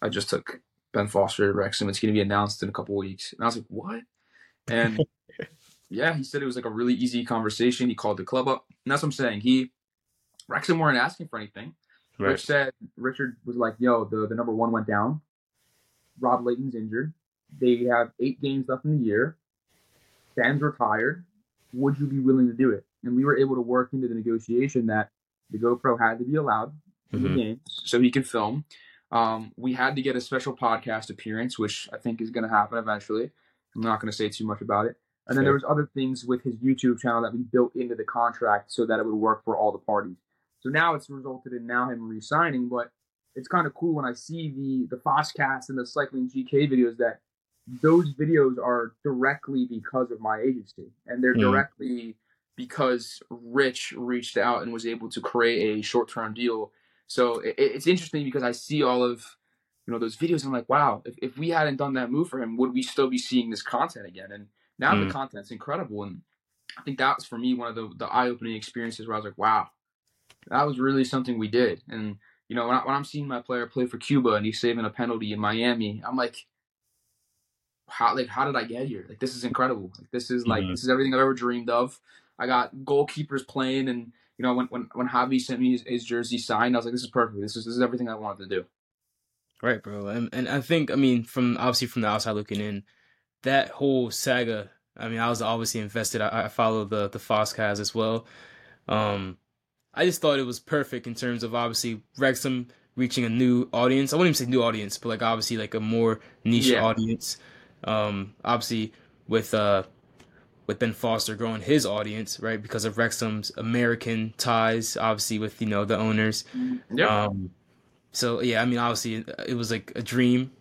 I just took Ben Foster to Wrexham. It's going to be announced in a couple weeks, and I was like, what? And yeah, he said it was like a really easy conversation. He called the club up, and that's what I'm saying. He Wrexham weren't asking for anything. Right. Rich said Richard was like, "Yo, the the number one went down. Rob Lainton's injured. They have eight games left in the year. Dan's retired. Would you be willing to do it?" And we were able to work into the negotiation that the GoPro had to be allowed in the Mhm. games so he could film. Um, we had to get a special podcast appearance, which I think is going to happen eventually. I'm not going to say too much about it. And then there was other things with his YouTube channel that we built into the contract so that it would work for all the parties. So now it's resulted in now him re-signing, but it's kind of cool when I see the the Fozcast and the Cycling GK videos that those videos are directly because of my agency, and they're Mm. directly because Rich reached out and was able to create a short-term deal. So it, it's interesting because I see all of you know those videos. I'm like, wow, if, if we hadn't done that move for him, would we still be seeing this content again? And now Mm. the content's incredible, and I think that was for me one of the, the eye-opening experiences where I was like, wow, that was really something we did. And you know, when, I, when I'm seeing my player play for Cuba and he's saving a penalty in Miami, I'm like, how like how did I get here? Like this is incredible. Like this is like Mhm. this is everything I've ever dreamed of. I got goalkeepers playing, and you know when when when Javi sent me his, his jersey signed, I was like, this is perfect. This is this is everything I wanted to do. Right, bro. And and I think I mean from obviously from the outside looking in, that whole saga. I mean, I was obviously invested. I, I follow the the Fozcast as well. Um, I just thought it was perfect in terms of obviously Wrexham reaching a new audience. I wouldn't even say new audience, but like obviously like a more niche Yeah. audience. Um, obviously with uh with Ben Foster growing his audience, right, because of Wrexham's American ties, obviously with you know the owners. Yeah. Um, so yeah, I mean, obviously, it was like a dream,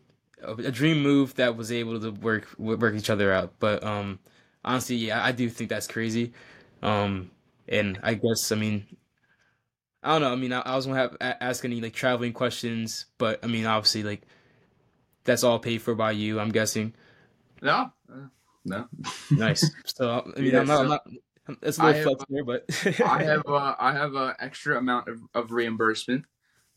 a dream move that was able to work work each other out. But um, honestly, yeah, I do think that's crazy. Um, and I guess I mean, I don't know. I mean, I, I was gonna have a- ask any like traveling questions, but I mean, obviously, like that's all paid for by you. I'm guessing. no, uh, no. Nice. So I mean, Yeah, I'm not. so I'm not it's a little flex there, but I have uh, I have a extra amount of, of reimbursement.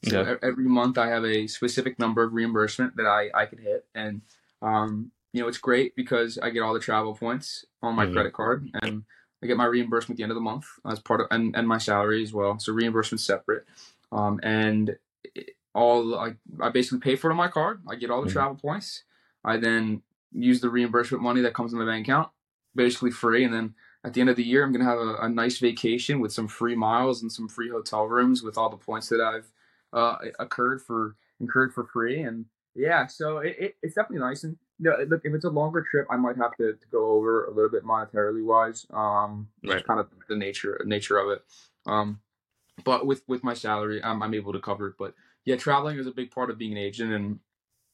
So Okay. every month I have a specific number of reimbursement that I I can hit, and um you know it's great because I get all the travel points on my Mhm. credit card, and I get my reimbursement at the end of the month as part of and, and my salary as well. So reimbursement separate, um and it- all I I basically pay for it on my card. I get all the Mhm. travel points. I then use the reimbursement money that comes in my bank account, basically free, and then at the end of the year, I'm gonna have a, a nice vacation with some free miles and some free hotel rooms with all the points that I've uh, occurred for incurred for free. And yeah, so it, it, it's definitely nice. And you know, look, if it's a longer trip, I might have to, to go over a little bit monetarily wise. Um, Right. just kind of the nature nature of it. Um, but with with my salary, I'm, I'm able to cover it. But yeah, traveling is a big part of being an agent and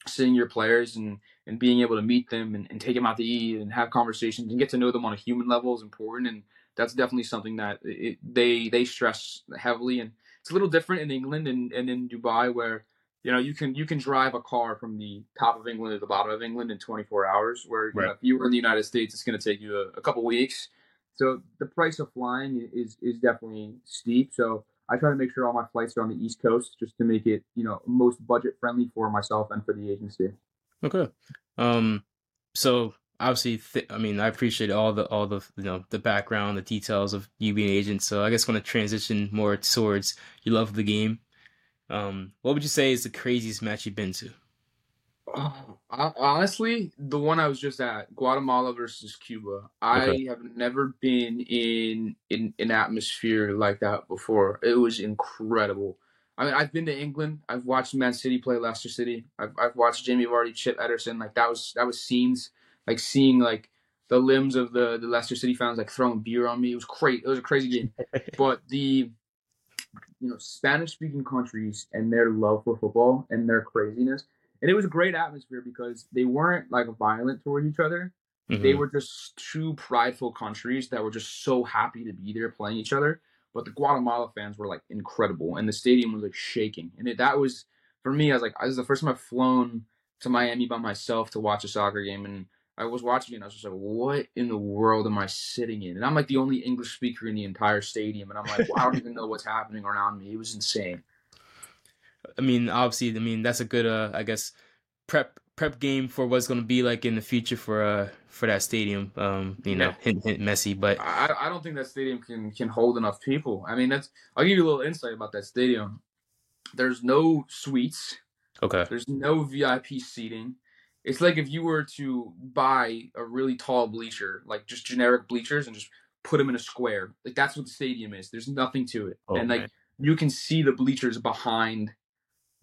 seeing your players and and being able to meet them and, and take them out to eat and have conversations and get to know them on a human level is important and that's definitely something that it, they they stress heavily and it's a little different in England and, and in Dubai where you know you can you can drive a car from the top of England to the bottom of England in 24 hours where you know, if you were in the United States it's going to take you a, a couple weeks so the price of flying is is definitely steep so I try to make sure all my flights are on the East Coast just to make it you know most budget friendly for myself and for the agency Okay. Um. So obviously, th- I mean, I appreciate all the all the you know the background, the details of you being an agent. So I guess want to transition more towards your love of the game. Um, what would you say is the craziest match you've been to? Oh, hon- honestly, the one I was just at, Guatemala versus Cuba. I Okay. have never been in, in an atmosphere like that before. It was incredible. I mean, I've been to England. I've watched Man City play Leicester City. I've, I've watched Jamie Vardy, Chip Ederson. Like that was that was scenes like seeing like the limbs of the the Leicester City fans like throwing beer on me. It was great. It was a crazy game. but the you know Spanish speaking countries and their love for football and their craziness, and it was a great atmosphere because they weren't like violent towards each other. They Mhm. were just two prideful countries that were just so happy to be there playing each other. But the Guatemala fans were like incredible, and the stadium was like shaking. And it, that was for me. I was like, this is the first time I've flown to Miami by myself to watch a soccer game, and I was watching it and I was just like, what in the world am I sitting in? And I'm like the only English speaker in the entire stadium. And I'm like, well, I don't even know what's happening around me. It was insane. I mean, obviously, I mean that's a good, uh, I guess, prep prep game for what's going to be like in the future for uh for that stadium. Um, you know, Yeah. hint, hint, Messi, but I, I don't think that stadium can can hold enough people. I mean, that's I'll give you a little insight about that stadium. There's no suites. okay, There's no VIP seating. It's like if you were to buy a really tall bleacher, like just generic bleachers, and just put them in a square. Like that's what the stadium is. There's nothing to it, Oh, and like man. you can see the bleachers behind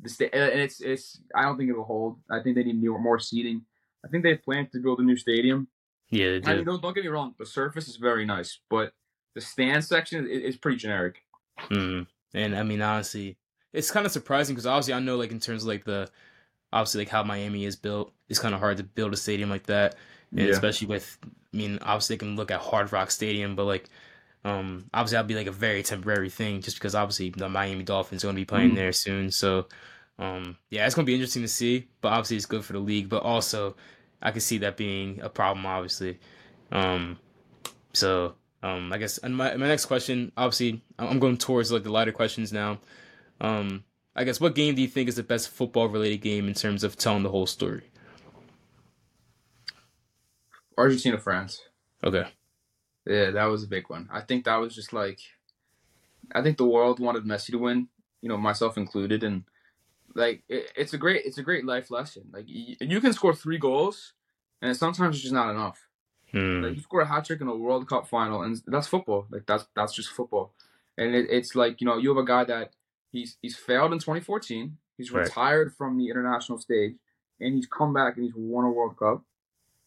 the sta- and it's it's. I don't think it'll hold. I think they need more, more seating. I think they plan to build a new stadium. yeah, they I do. mean, don't, don't get me wrong. The surface is very nice, but the stand section is, is pretty generic. Mm. And I mean, honestly, it's kind of surprising because obviously I know, like in terms of like the obviously like how Miami is built, it's kind of hard to build a stadium like that, and Yeah. especially with. I mean, obviously they can look at Hard Rock Stadium, but like. Um, obviously that'll be like a very temporary thing, just because obviously the Miami Dolphins are going to be playing Mhm. there soon. So, um, yeah, it's going to be interesting to see. But obviously it's good for the league. But also, I can see that being a problem, obviously. Um, so um, I guess and my my next question, obviously, I'm I'm going towards like the lighter questions now. Um, I guess what game do you think is the best football related game in terms of telling the whole story? Argentina, France. Okay. Yeah, that was a big one. I think that was just like, I think the world wanted Messi to win, you know, myself included, and like it, it's a great, it's a great life lesson. Like y- you can score three goals, and sometimes it's just not enough. Hmm. Like you score a hat trick in a World Cup final, and that's football. Like that's that's just football. And it, it's like you know you have a guy that he's he's failed in 2014. He's Right. retired from the international stage, and he's come back and he's won a World Cup.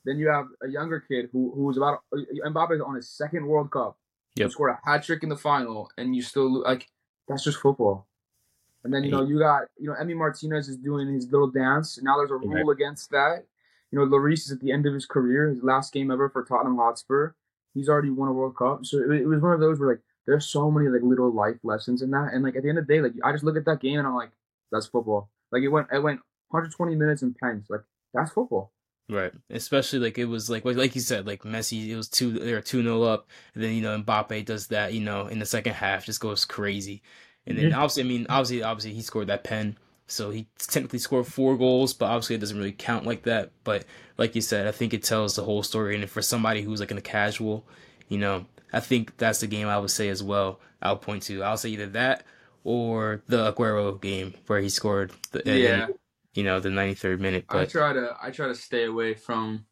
Then you have a younger kid who who was about uh, uh, Mbappe's on his second World Cup. Yep. Scored a hat trick in the final, and you still like that's just football. And then you know you got you know Emi Martinez is doing his little dance. Now there's a Right. rule against that. You know Lloris is at the end of his career, his last game ever for Tottenham Hotspur. He's already won a World Cup, so it, it was one of those where like there's so many like little life lessons in that, and like at the end of the day, like I just look at that game and I'm like, that's football. Like it went it went 120 minutes in pens, like that's football. Right. Especially like it was like like you said, like Messi, it was two they were two 0 up, and then you know Mbappe does that, you know, in the second half, just goes crazy. And then obviously, I mean, obviously, obviously he scored that pen, so he technically scored four goals, but obviously it doesn't really count like that. But like you said, I think it tells the whole story. And for somebody who's like in a casual, you know, I think that's the game I would say as well. I'll point to. I'll say either that or the Aguero game where he scored the Yeah. you know, the 93rd minute. I try to I try to stay away from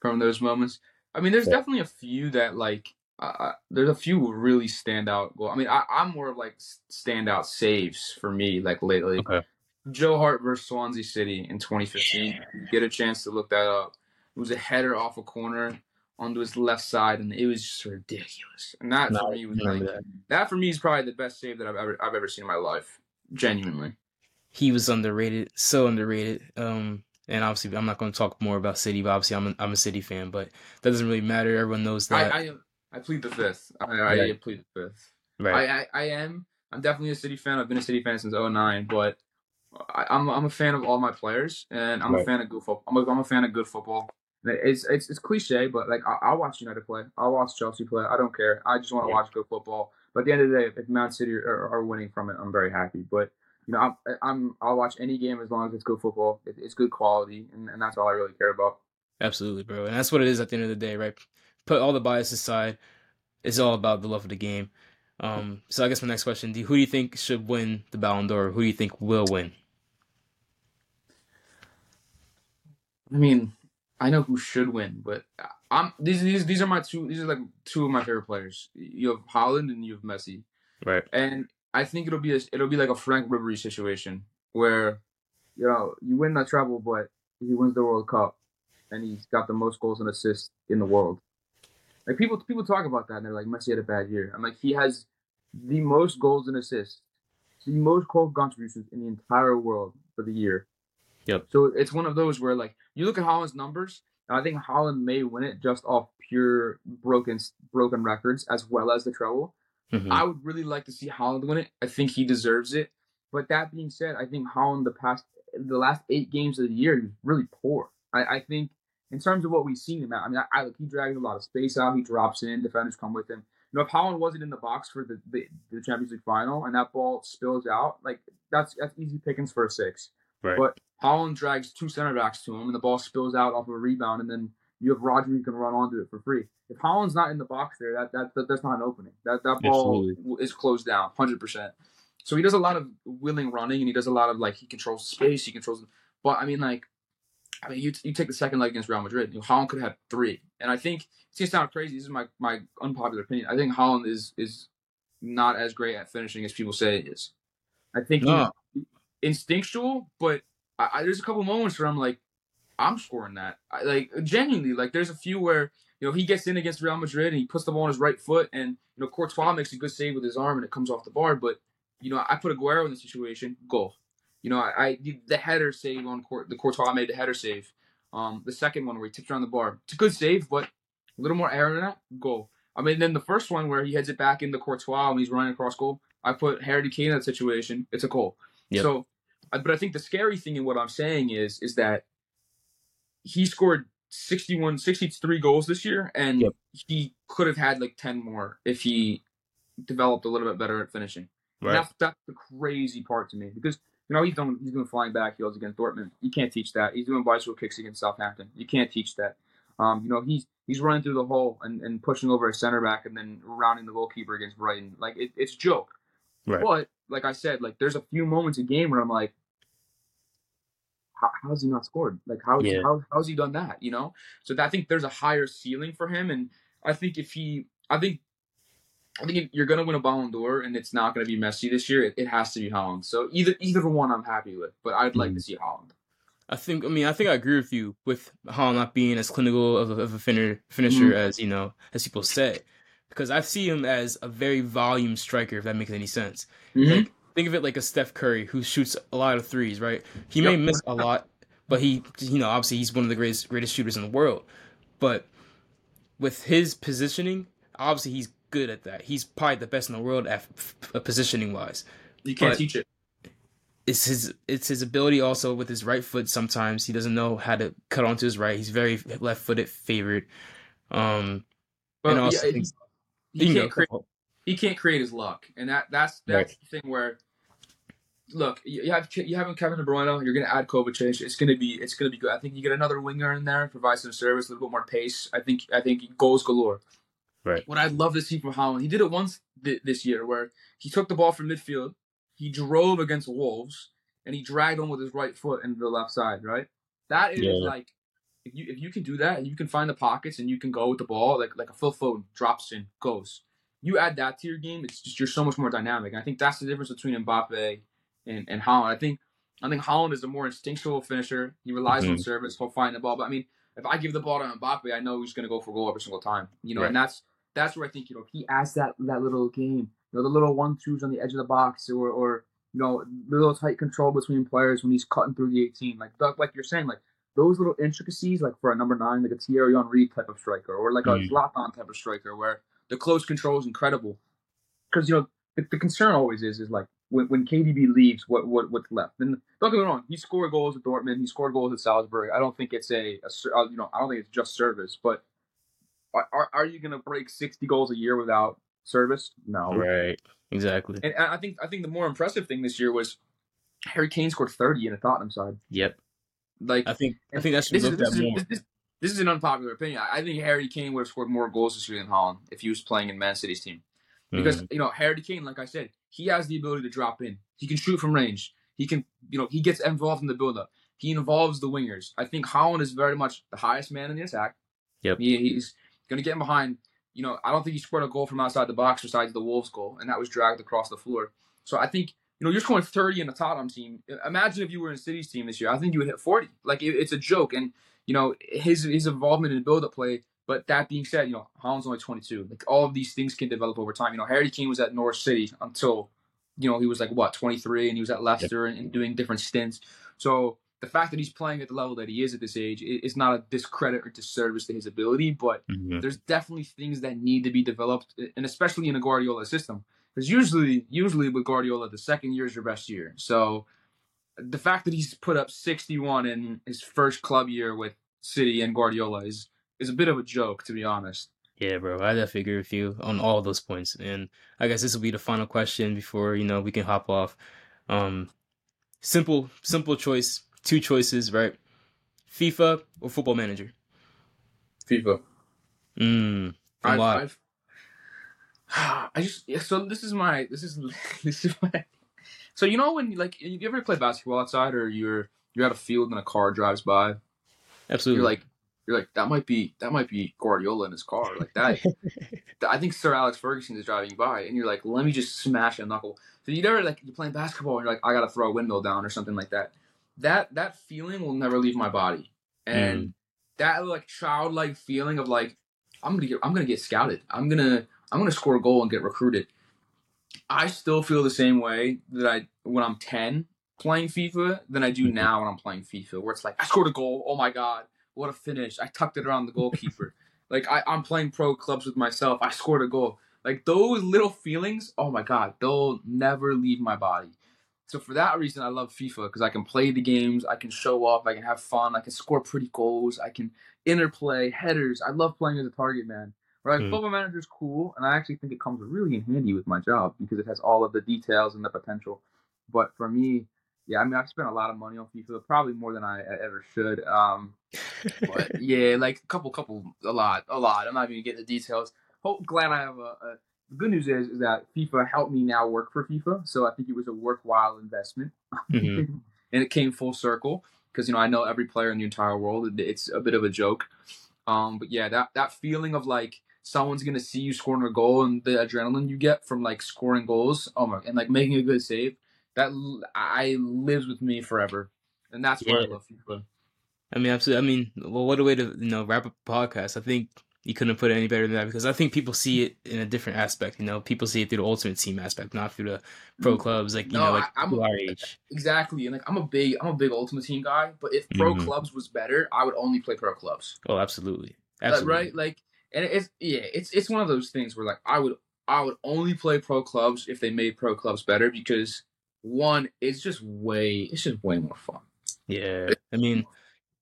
from those moments. I mean, there's Yeah. definitely a few that like uh, there's a few really stand out. Well, I mean, I, I'm more of like s- standout saves for me like lately. Okay. Joe Hart versus Swansea City in 2015. You get a chance to look that up. It was a header off a corner onto his left side, and it was just ridiculous. And that No, for me was like that. that for me is probably the best save that I've ever I've ever seen in my life. Genuinely. he was underrated, so underrated. Um, and obviously, I'm not going to talk more about City, but obviously, I'm a, I'm a City fan, but that doesn't really matter. Everyone knows that, I, I I plead the fifth. I, I Right. plead the fifth. right? I, I I am. I'm definitely a City fan. I've been a City fan since 09, but I, I'm I'm a fan of all my players, and I'm a fan of good football. I'm a, I'm a fan of good football. It's it's it's cliche, but like I, I'll watch United play. I'll watch Chelsea play. I don't care. I just want to Yeah. watch good football. But at the end of the day, if Man City are, are winning from it, I'm very happy. But you know, I'm, I'm I'll watch any game as long as it's good football. It, it's good quality, and, and that's all I really care about. Absolutely, bro. And that's what it is at the end of the day, right? Put all the bias aside. It's all about the love of the game. Um, so I guess my next question: do, Who do you think should win the Ballon d'Or? Who do you think will win? I mean, I know who should win, but I'm these these these are my two. These are like two of my favorite players. You have Haaland and you have Messi, Right. and I think it'll be a, it'll be like a Franck Ribéry situation where, you know, you win the treble, but he wins the World Cup, and he's got the most goals and assists in the world. Like people people talk about that, and they're like Messi had a bad year. I'm like he has the most goals and assists, the most goal contributions in the entire world for the year. Yep. So it's one of those where like you look at Haaland's numbers, I think Haaland may win it just off pure broken broken records as well as the treble. Mhm. I would really like to see Haaland win it. I think he deserves it. But that being said, I think Haaland the past the last eight games of the year he was really poor. I, I think in terms of what we've seen him at, I mean, I, I look, he drags a lot of space out. He drops in. Defenders come with him. You know, if Haaland wasn't in the box for the, the, the Champions League final and that ball spills out, like that's that's easy pickings for a six. Right. But Haaland drags two center backs to him, and the ball spills out off of a rebound, and then you have Rodri who can run onto it for free. If Haaland's not in the box there, that, that, that that's not an opening. That that ball Absolutely. is closed down, hundred percent. So he does a lot of willing running, and he does a lot of like he controls space, he controls. But I mean, like, I mean, you, you take the second leg against Real Madrid, you know, Haaland could have three, and I think it's gonna sound crazy. This is my my unpopular opinion. I think Haaland is is not as great at finishing as people say it is. I think no. Instinctual, but I, I, there's a couple moments where I'm like, I'm scoring that. I, like genuinely, like there's a few where you know he gets in against Real Madrid and he puts the ball on his right foot, and you know Courtois makes a good save with his arm and it comes off the bar. But you know I put Aguero in the situation, goal. You know I, the header save on court, the Courtois made the header save. Um, the second one where he tipped around the bar, it's a good save, but a little more error than that, goal. I mean, then the first one where he heads it back into Courtois and he's running across goal, I put Harry Kane in that situation. It's a goal. Yep. So, but I think the scary thing in what I'm saying is is that he scored 61, 63 goals this year, and yep. he could have had like 10 more if he developed a little bit better at finishing. Right. That's, that's the crazy part to me because you know he's doing he's doing flying back heels against Dortmund. You can't teach that. He's doing bicycle kicks against Southampton. You can't teach that. Um, you know he's he's running through the hole and, and pushing over a center back and then rounding the goalkeeper against Brighton. Like it, it's joke. Right. But like I said, like there's a few moments in game where I'm like, how, how's he not scored? Like how yeah. how how's he done that? You know. So that, I think there's a higher ceiling for him, and I think if he, I think. I think you're gonna win a Ballon d'Or, and it's not gonna be Messi this year. It, it has to be Haaland. So either either one, I'm happy with. But I'd like mm. to see Haaland. I think. I mean, I think I agree with you with Haaland not being as clinical of a, of a finisher, finisher mm. as you know as people say, because I see him as a very volume striker. If that makes any sense. Mm-hmm. Like, think of it like a Steph Curry who shoots a lot of threes, right? He yep. may miss a lot, but he, you know, obviously he's one of the greatest greatest shooters in the world. But with his positioning, obviously he's good at that. He's probably the best in the world at f- positioning wise. You can't but teach it. It's his it's his ability also with his right foot. Sometimes he doesn't know how to cut onto his right. He's very left footed favored. Um, well, and also yeah, he, he, can't create, he can't create his luck, and that that's that's right. the thing where look, you have you have Kevin De Bruyne. You're going to add Kovacic. It's going to be it's going to be good. I think you get another winger in there, provide some service, a little bit more pace. I think I think goals galore. Right. What I'd love to see from Haaland, he did it once th- this year where he took the ball from midfield, he drove against Wolves, and he dragged on with his right foot into the left side. Right. That is yeah. like if you if you can do that, and you can find the pockets and you can go with the ball like like a full Foden drops in goes. You add that to your game, it's just you're so much more dynamic. And I think that's the difference between Mbappe and, and Haaland. I think I think Haaland is a more instinctual finisher. He relies mm-hmm. on service. He'll find the ball. But I mean, if I give the ball to Mbappe, I know he's going to go for goal every single time. You know, right. and that's that's where I think you know he adds that that little game. You know, the little one twos on the edge of the box, or or you know, the little tight control between players when he's cutting through the 18. Like like you're saying, like those little intricacies, like for a number nine, like a Thierry Henry type of striker, or like mm-hmm. a Zlatan type of striker, where the close control is incredible. Because you know the, the concern always is is like when, when KDB leaves, what what what's left? And don't get me wrong, he scored goals at Dortmund, he scored goals at Salzburg. I don't think it's a, a uh, you know I don't think it's just service, but are are, are you going to break sixty goals a year without service? No, right, exactly. And I think I think the more impressive thing this year was Harry Kane scored thirty in a Tottenham side. Yep. Like I think I think that's this, is, this, is, this, this is an unpopular opinion. I think Harry Kane would have scored more goals this year than Haaland if he was playing in Man City's team. Because mm-hmm. you know Harry Kane, like I said, he has the ability to drop in. He can shoot from range. He can, you know, he gets involved in the build-up. He involves the wingers. I think Haaland is very much the highest man in the attack. Yep. He, he's going to get in behind. You know, I don't think he scored a goal from outside the box besides the Wolves goal, and that was dragged across the floor. So I think, you know, you're scoring 30 in the Tottenham team. Imagine if you were in City's team this year. I think you would hit 40. Like, it, it's a joke. And, you know, his his involvement in the build-up play but that being said, you know, Haaland's only 22. Like all of these things can develop over time. You know, Harry Kane was at Norwich City until, you know, he was like what 23, and he was at Leicester yep. and, and, doing different stints. So the fact that he's playing at the level that he is at this age is not a discredit or disservice to his ability, but mm-hmm. there's definitely things that need to be developed, and especially in a Guardiola system, because usually, usually with Guardiola, the second year is your best year. So the fact that he's put up 61 in his first club year with City and Guardiola is is a bit of a joke, to be honest. Yeah, bro, I definitely agree with you on all those points. And I guess this will be the final question before you know we can hop off. Um, simple, simple choice, two choices, right? FIFA or Football Manager? FIFA. Mm. I've, why? I've, I just yeah, so this is my this is this is my so you know when like you ever play basketball outside or you're you're at a field and a car drives by? Absolutely. you're like you're like that might be that might be Guardiola in his car like that I think Sir Alex Ferguson is driving by and you're like let me just smash a knuckle. So you never like you're playing basketball and you're like I gotta throw a window down or something like that. That that feeling will never leave my body. And mm. that like childlike feeling of like I'm gonna get I'm gonna get scouted. I'm gonna I'm gonna score a goal and get recruited I still feel the same way that I when I'm 10 playing FIFA than I do Mhm. now when I'm playing FIFA where it's like I scored a goal oh my god what a finish. I tucked it around the goalkeeper. Like I, I'm playing pro clubs with myself. I scored a goal. Like those little feelings oh my god they'll never leave my body. So for that reason I love FIFA because I can play the games I can show off I can have fun I can score pretty goals I can interplay headers. I love playing as a target man Right, Hmm. football manager is cool, and I actually think it comes really in handy with my job because it has all of the details and the potential. But for me, yeah, I mean, I've spent a lot of money on FIFA, probably more than I ever should. Um, but yeah, like a couple, couple, a lot, a lot. I'm not even gonna the details. Hope glad I have a. a the good news is, is that FIFA helped me now work for FIFA, so I think it was a worthwhile investment, Mhm. and it came full circle because you know I know every player in the entire world. It's a bit of a joke, um, but yeah, that that feeling of like someone's gonna see you scoring a goal and the adrenaline you get from like scoring goals, oh my, and like making a good save, that I lives with me forever, and that's why I love FIFA. I mean, absolutely. I mean, well, what a way to you know wrap up a podcast. I think you couldn't put it any better than that because I think people see it in a different aspect. You know, people see it through the ultimate team aspect, not through the pro clubs. Like you No, know, like I- I'm- people our age. Exactly, and like I'm a big I'm a big Ultimate Team guy, but if pro Mhm. clubs was better, I would only play pro clubs. Oh, absolutely, Like, absolutely. right? Like, and it's yeah, it's it's one of those things where like I would I would only play pro clubs if they made pro clubs better because one, it's just way it's just way more fun. Yeah, I mean,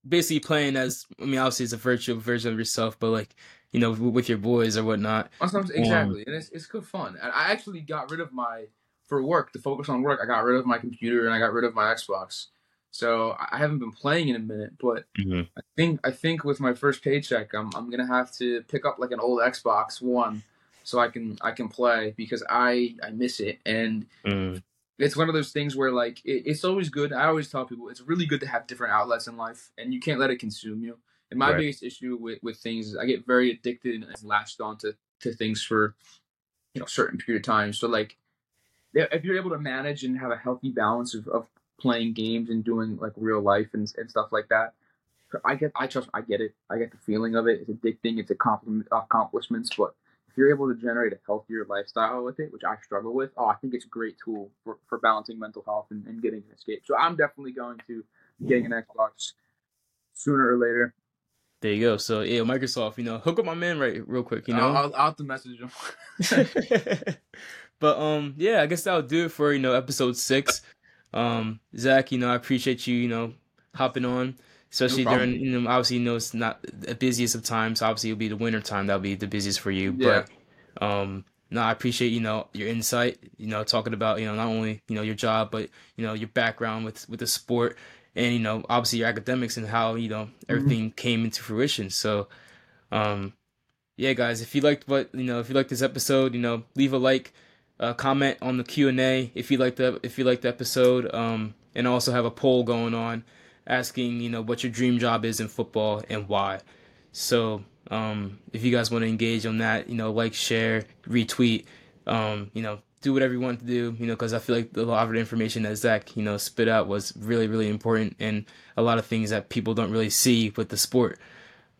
basically playing as I mean, obviously it's a virtual version of yourself, but like you know, with your boys or whatnot. Sometimes um, exactly, and it's it's good fun. And I actually got rid of my for work to focus on work. I got rid of my computer and I got rid of my Xbox. So I haven't been playing in a minute, but Mhm. I think I think with my first paycheck, I'm I'm gonna have to pick up like an old Xbox One, so I can I can play because I I miss it, and Mm. it's one of those things where like it, it's always good. I always tell people it's really good to have different outlets in life, and you can't let it consume you. And my Right. biggest issue with with things is I get very addicted and latched onto to things for you know certain period of time. So like if you're able to manage and have a healthy balance of, of playing games and doing like real life and, and stuff like that, I get I trust I get it. I get the feeling of it. It's addicting. It's a compliment accomplishments, but if you're able to generate a healthier lifestyle with it, which I struggle with, oh, I think it's a great tool for, for balancing mental health and, and getting an escape. So I'm definitely going to be getting an Xbox sooner or later. There you go. So yeah, Microsoft, you know, hook up my man right real quick. You know, I'll, I'll, I'll have to message him. but um, yeah, I guess that'll do it for you know episode six. Um, Zach, you know, I appreciate you, you know, hopping on, especially problem. during you know, obviously, you know, it's not the busiest of times. Obviously, it'll be the winter time that'll be the busiest for you. Yeah. But um, no, I appreciate you know your insight. You know, talking about you know not only you know your job, but you know your background with with the sport, and you know obviously your academics and how you know everything came into fruition. So, um, yeah, guys, if you liked what you know, if you liked this episode, you know, leave a like, uh, comment on the Q and A if you like the if you like the episode, um, and also have a poll going on, asking you know what your dream job is in football and why. So, um, if you guys want to engage on that, you know, like, share, retweet, um, you know, do whatever you want to do, you know, because I feel like a lot of the information that Zach, you know, spit out was really, really important and a lot of things that people don't really see with the sport.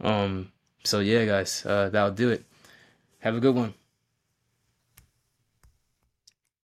Um, so yeah, guys, uh, that'll do it. Have a good one.